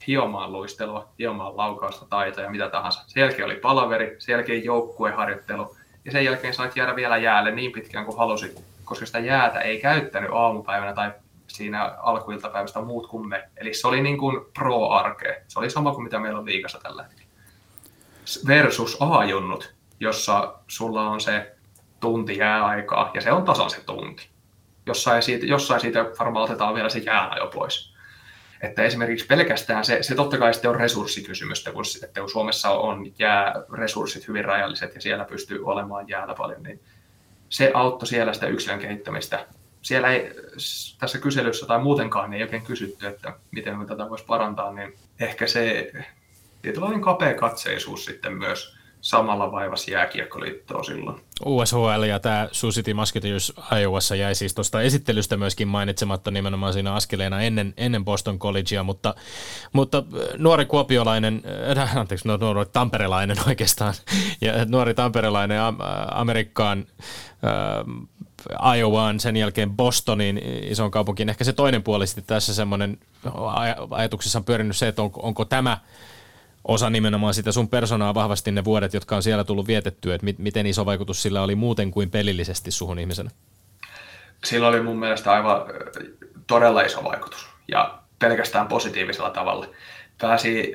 hiomaan luistelua, hiomaan laukausta, taitoja ja mitä tahansa. Sen jälkeen oli palaveri, sen jälkeen joukkueharjoittelu ja sen jälkeen sait jäädä vielä jäälle niin pitkään kuin halusit, koska sitä jäätä ei käyttänyt aamupäivänä tai siinä alkuiltapäivästä muut kuin me. Eli se oli niin kuin pro-arkea. Se oli sama kuin mitä meillä on liikassa tällä hetkellä. Versus A-junnut, jossa sulla on se tunti jääaikaa, ja se on tasan se tunti. Jossain siitä, jossain siitä varmaan otetaan vielä se jääajo pois. Että esimerkiksi pelkästään se, se totta kai sitten on resurssikysymystä, kun, että kun Suomessa on jää resurssit hyvin rajalliset ja siellä pystyy olemaan jäällä paljon, niin se auttoi siellä sitä yksilön kehittämistä. Siellä ei, tässä kyselyssä tai muutenkaan ei oikein kysytty, että miten me tätä voisi parantaa, niin ehkä se tietynlainen kapea katseisuus sitten myös samalla vaivas jääkiekkoliittoa silloin. USHL ja tämä Sioux City Musketeers Iowassa jäi siis tuosta esittelystä myöskin mainitsematta nimenomaan siinä askeleena ennen, ennen Boston Collegea, mutta, mutta äh, nuori kuopiolainen, äh, anteeksi, no, nuori tamperelainen oikeastaan, ja nuori tamperelainen Amerikkaan äh, Iowaan, sen jälkeen Bostonin ison kaupunkiin. Ehkä se toinen puoli sitten tässä semmoinen ajatuksessa on pyörinyt se, että onko, onko tämä – osa nimenomaan sitä sun personaa vahvasti ne vuodet, jotka on siellä tullut vietettyä, että miten iso vaikutus sillä oli muuten kuin pelillisesti suhun ihmisenä? Sillä oli mun mielestä aivan todella iso vaikutus ja pelkästään positiivisella tavalla. Pääsi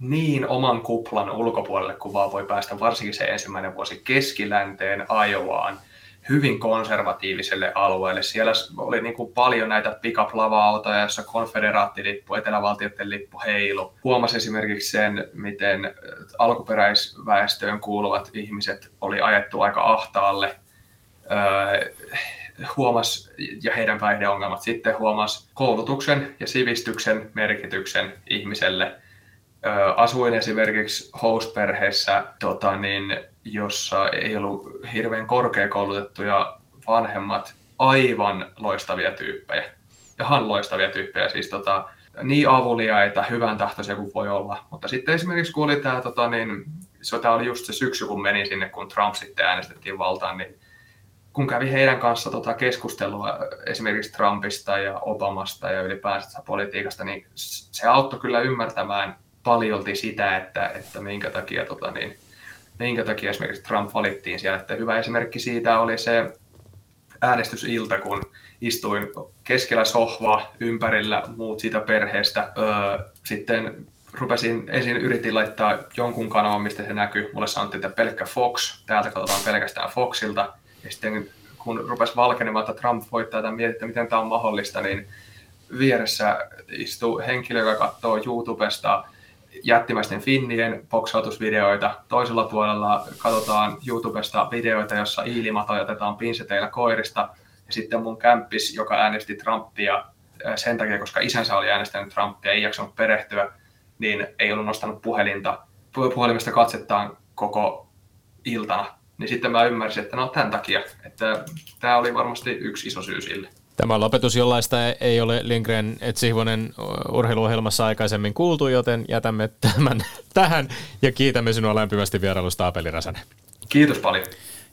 niin oman kuplan ulkopuolelle kuin vaan voi päästä, varsinkin se ensimmäinen vuosi keskilänteen Iowaan – hyvin konservatiiviselle alueelle. Siellä oli niin kuin paljon näitä pikaplava-autoja, joissa konfederaattilippu, etelävaltioiden lippu heilu. Huomasi esimerkiksi sen, miten alkuperäisväestöön kuuluvat ihmiset oli ajettu aika ahtaalle. Öö, huomas, ja heidän päihdeongelmat sitten huomas koulutuksen ja sivistyksen merkityksen ihmiselle. Öö, asuin esimerkiksi host-perheessä, tota, niin jossa ei ollut hirveän korkeakoulutettuja vanhemmat, aivan loistavia tyyppejä. Ihan loistavia tyyppejä, siis tota, niin avuliaita, hyvän tahtoisia kuin voi olla. Mutta sitten esimerkiksi kun oli tämä, tota, niin, se oli just se syksy, kun meni sinne, kun Trump sitten äänestettiin valtaan, niin kun kävi heidän kanssa tota keskustelua esimerkiksi Trumpista ja Obamasta ja ylipäänsä politiikasta, niin se auttoi kyllä ymmärtämään paljolti sitä, että, että minkä takia tota, niin, minkä takia esimerkiksi Trump valittiin siellä. Että hyvä esimerkki siitä oli se äänestysilta, kun istuin keskellä sohvaa ympärillä muut siitä perheestä. Öö, sitten rupesin ensin yritin laittaa jonkun kanavan, mistä se näkyy. Mulle sanottiin, että pelkkä Fox, täältä katsotaan pelkästään Foxilta. Ja sitten kun rupesi valkenemaan, että Trump voittaa tämän mietin, että miten tämä on mahdollista, niin vieressä istuu henkilö, joka katsoo YouTubesta jättimäisten finnien boksautusvideoita. Toisella puolella katsotaan YouTubesta videoita, jossa iilimat otetaan pinseteillä koirista. Ja sitten mun kämppis, joka äänesti Trumpia sen takia, koska isänsä oli äänestänyt Trumpia, ei jaksanut perehtyä, niin ei ollut nostanut puhelinta, puhelimesta katsettaan koko iltana. Niin sitten mä ymmärsin, että no tämän takia, että tämä oli varmasti yksi iso syy sille. Tämä lopetus jollaista ei ole Lindgren et Sihvonen urheiluohjelmassa aikaisemmin kuultu, joten jätämme tämän tähän ja kiitämme sinua lämpimästi vierailusta Apeli Räsänen. Kiitos paljon.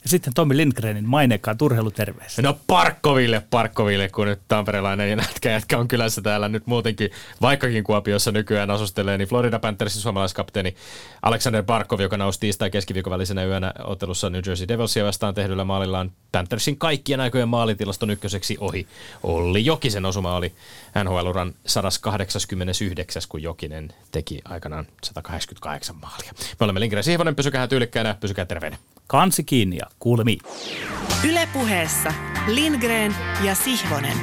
Ja sitten Tommi Lindgrenin maineikkaan turheiluterveys. No Parkkoville, Parkkoville, kun nyt tamperelainen ja nätkä jätkä on kylässä täällä nyt muutenkin, vaikkakin Kuopiossa nykyään asustelee, niin Florida Panthersin suomalaiskapteeni Alexander Parkov, joka nousi tiistai keskiviikon välisenä yönä ottelussa New Jersey Devilsia vastaan tehdyllä maalillaan Panthersin kaikkien aikojen maalitilaston ykköseksi ohi. Olli Jokisen osuma oli NHL-uran 189, kun Jokinen teki aikanaan 188 maalia. Me olemme Lindgren Sihvonen, pysykää tyylikkäänä, pysykää terveenä. Kansi kiinni ja kuulemiin. Ylepuheessa Lindgren ja Sihvonen.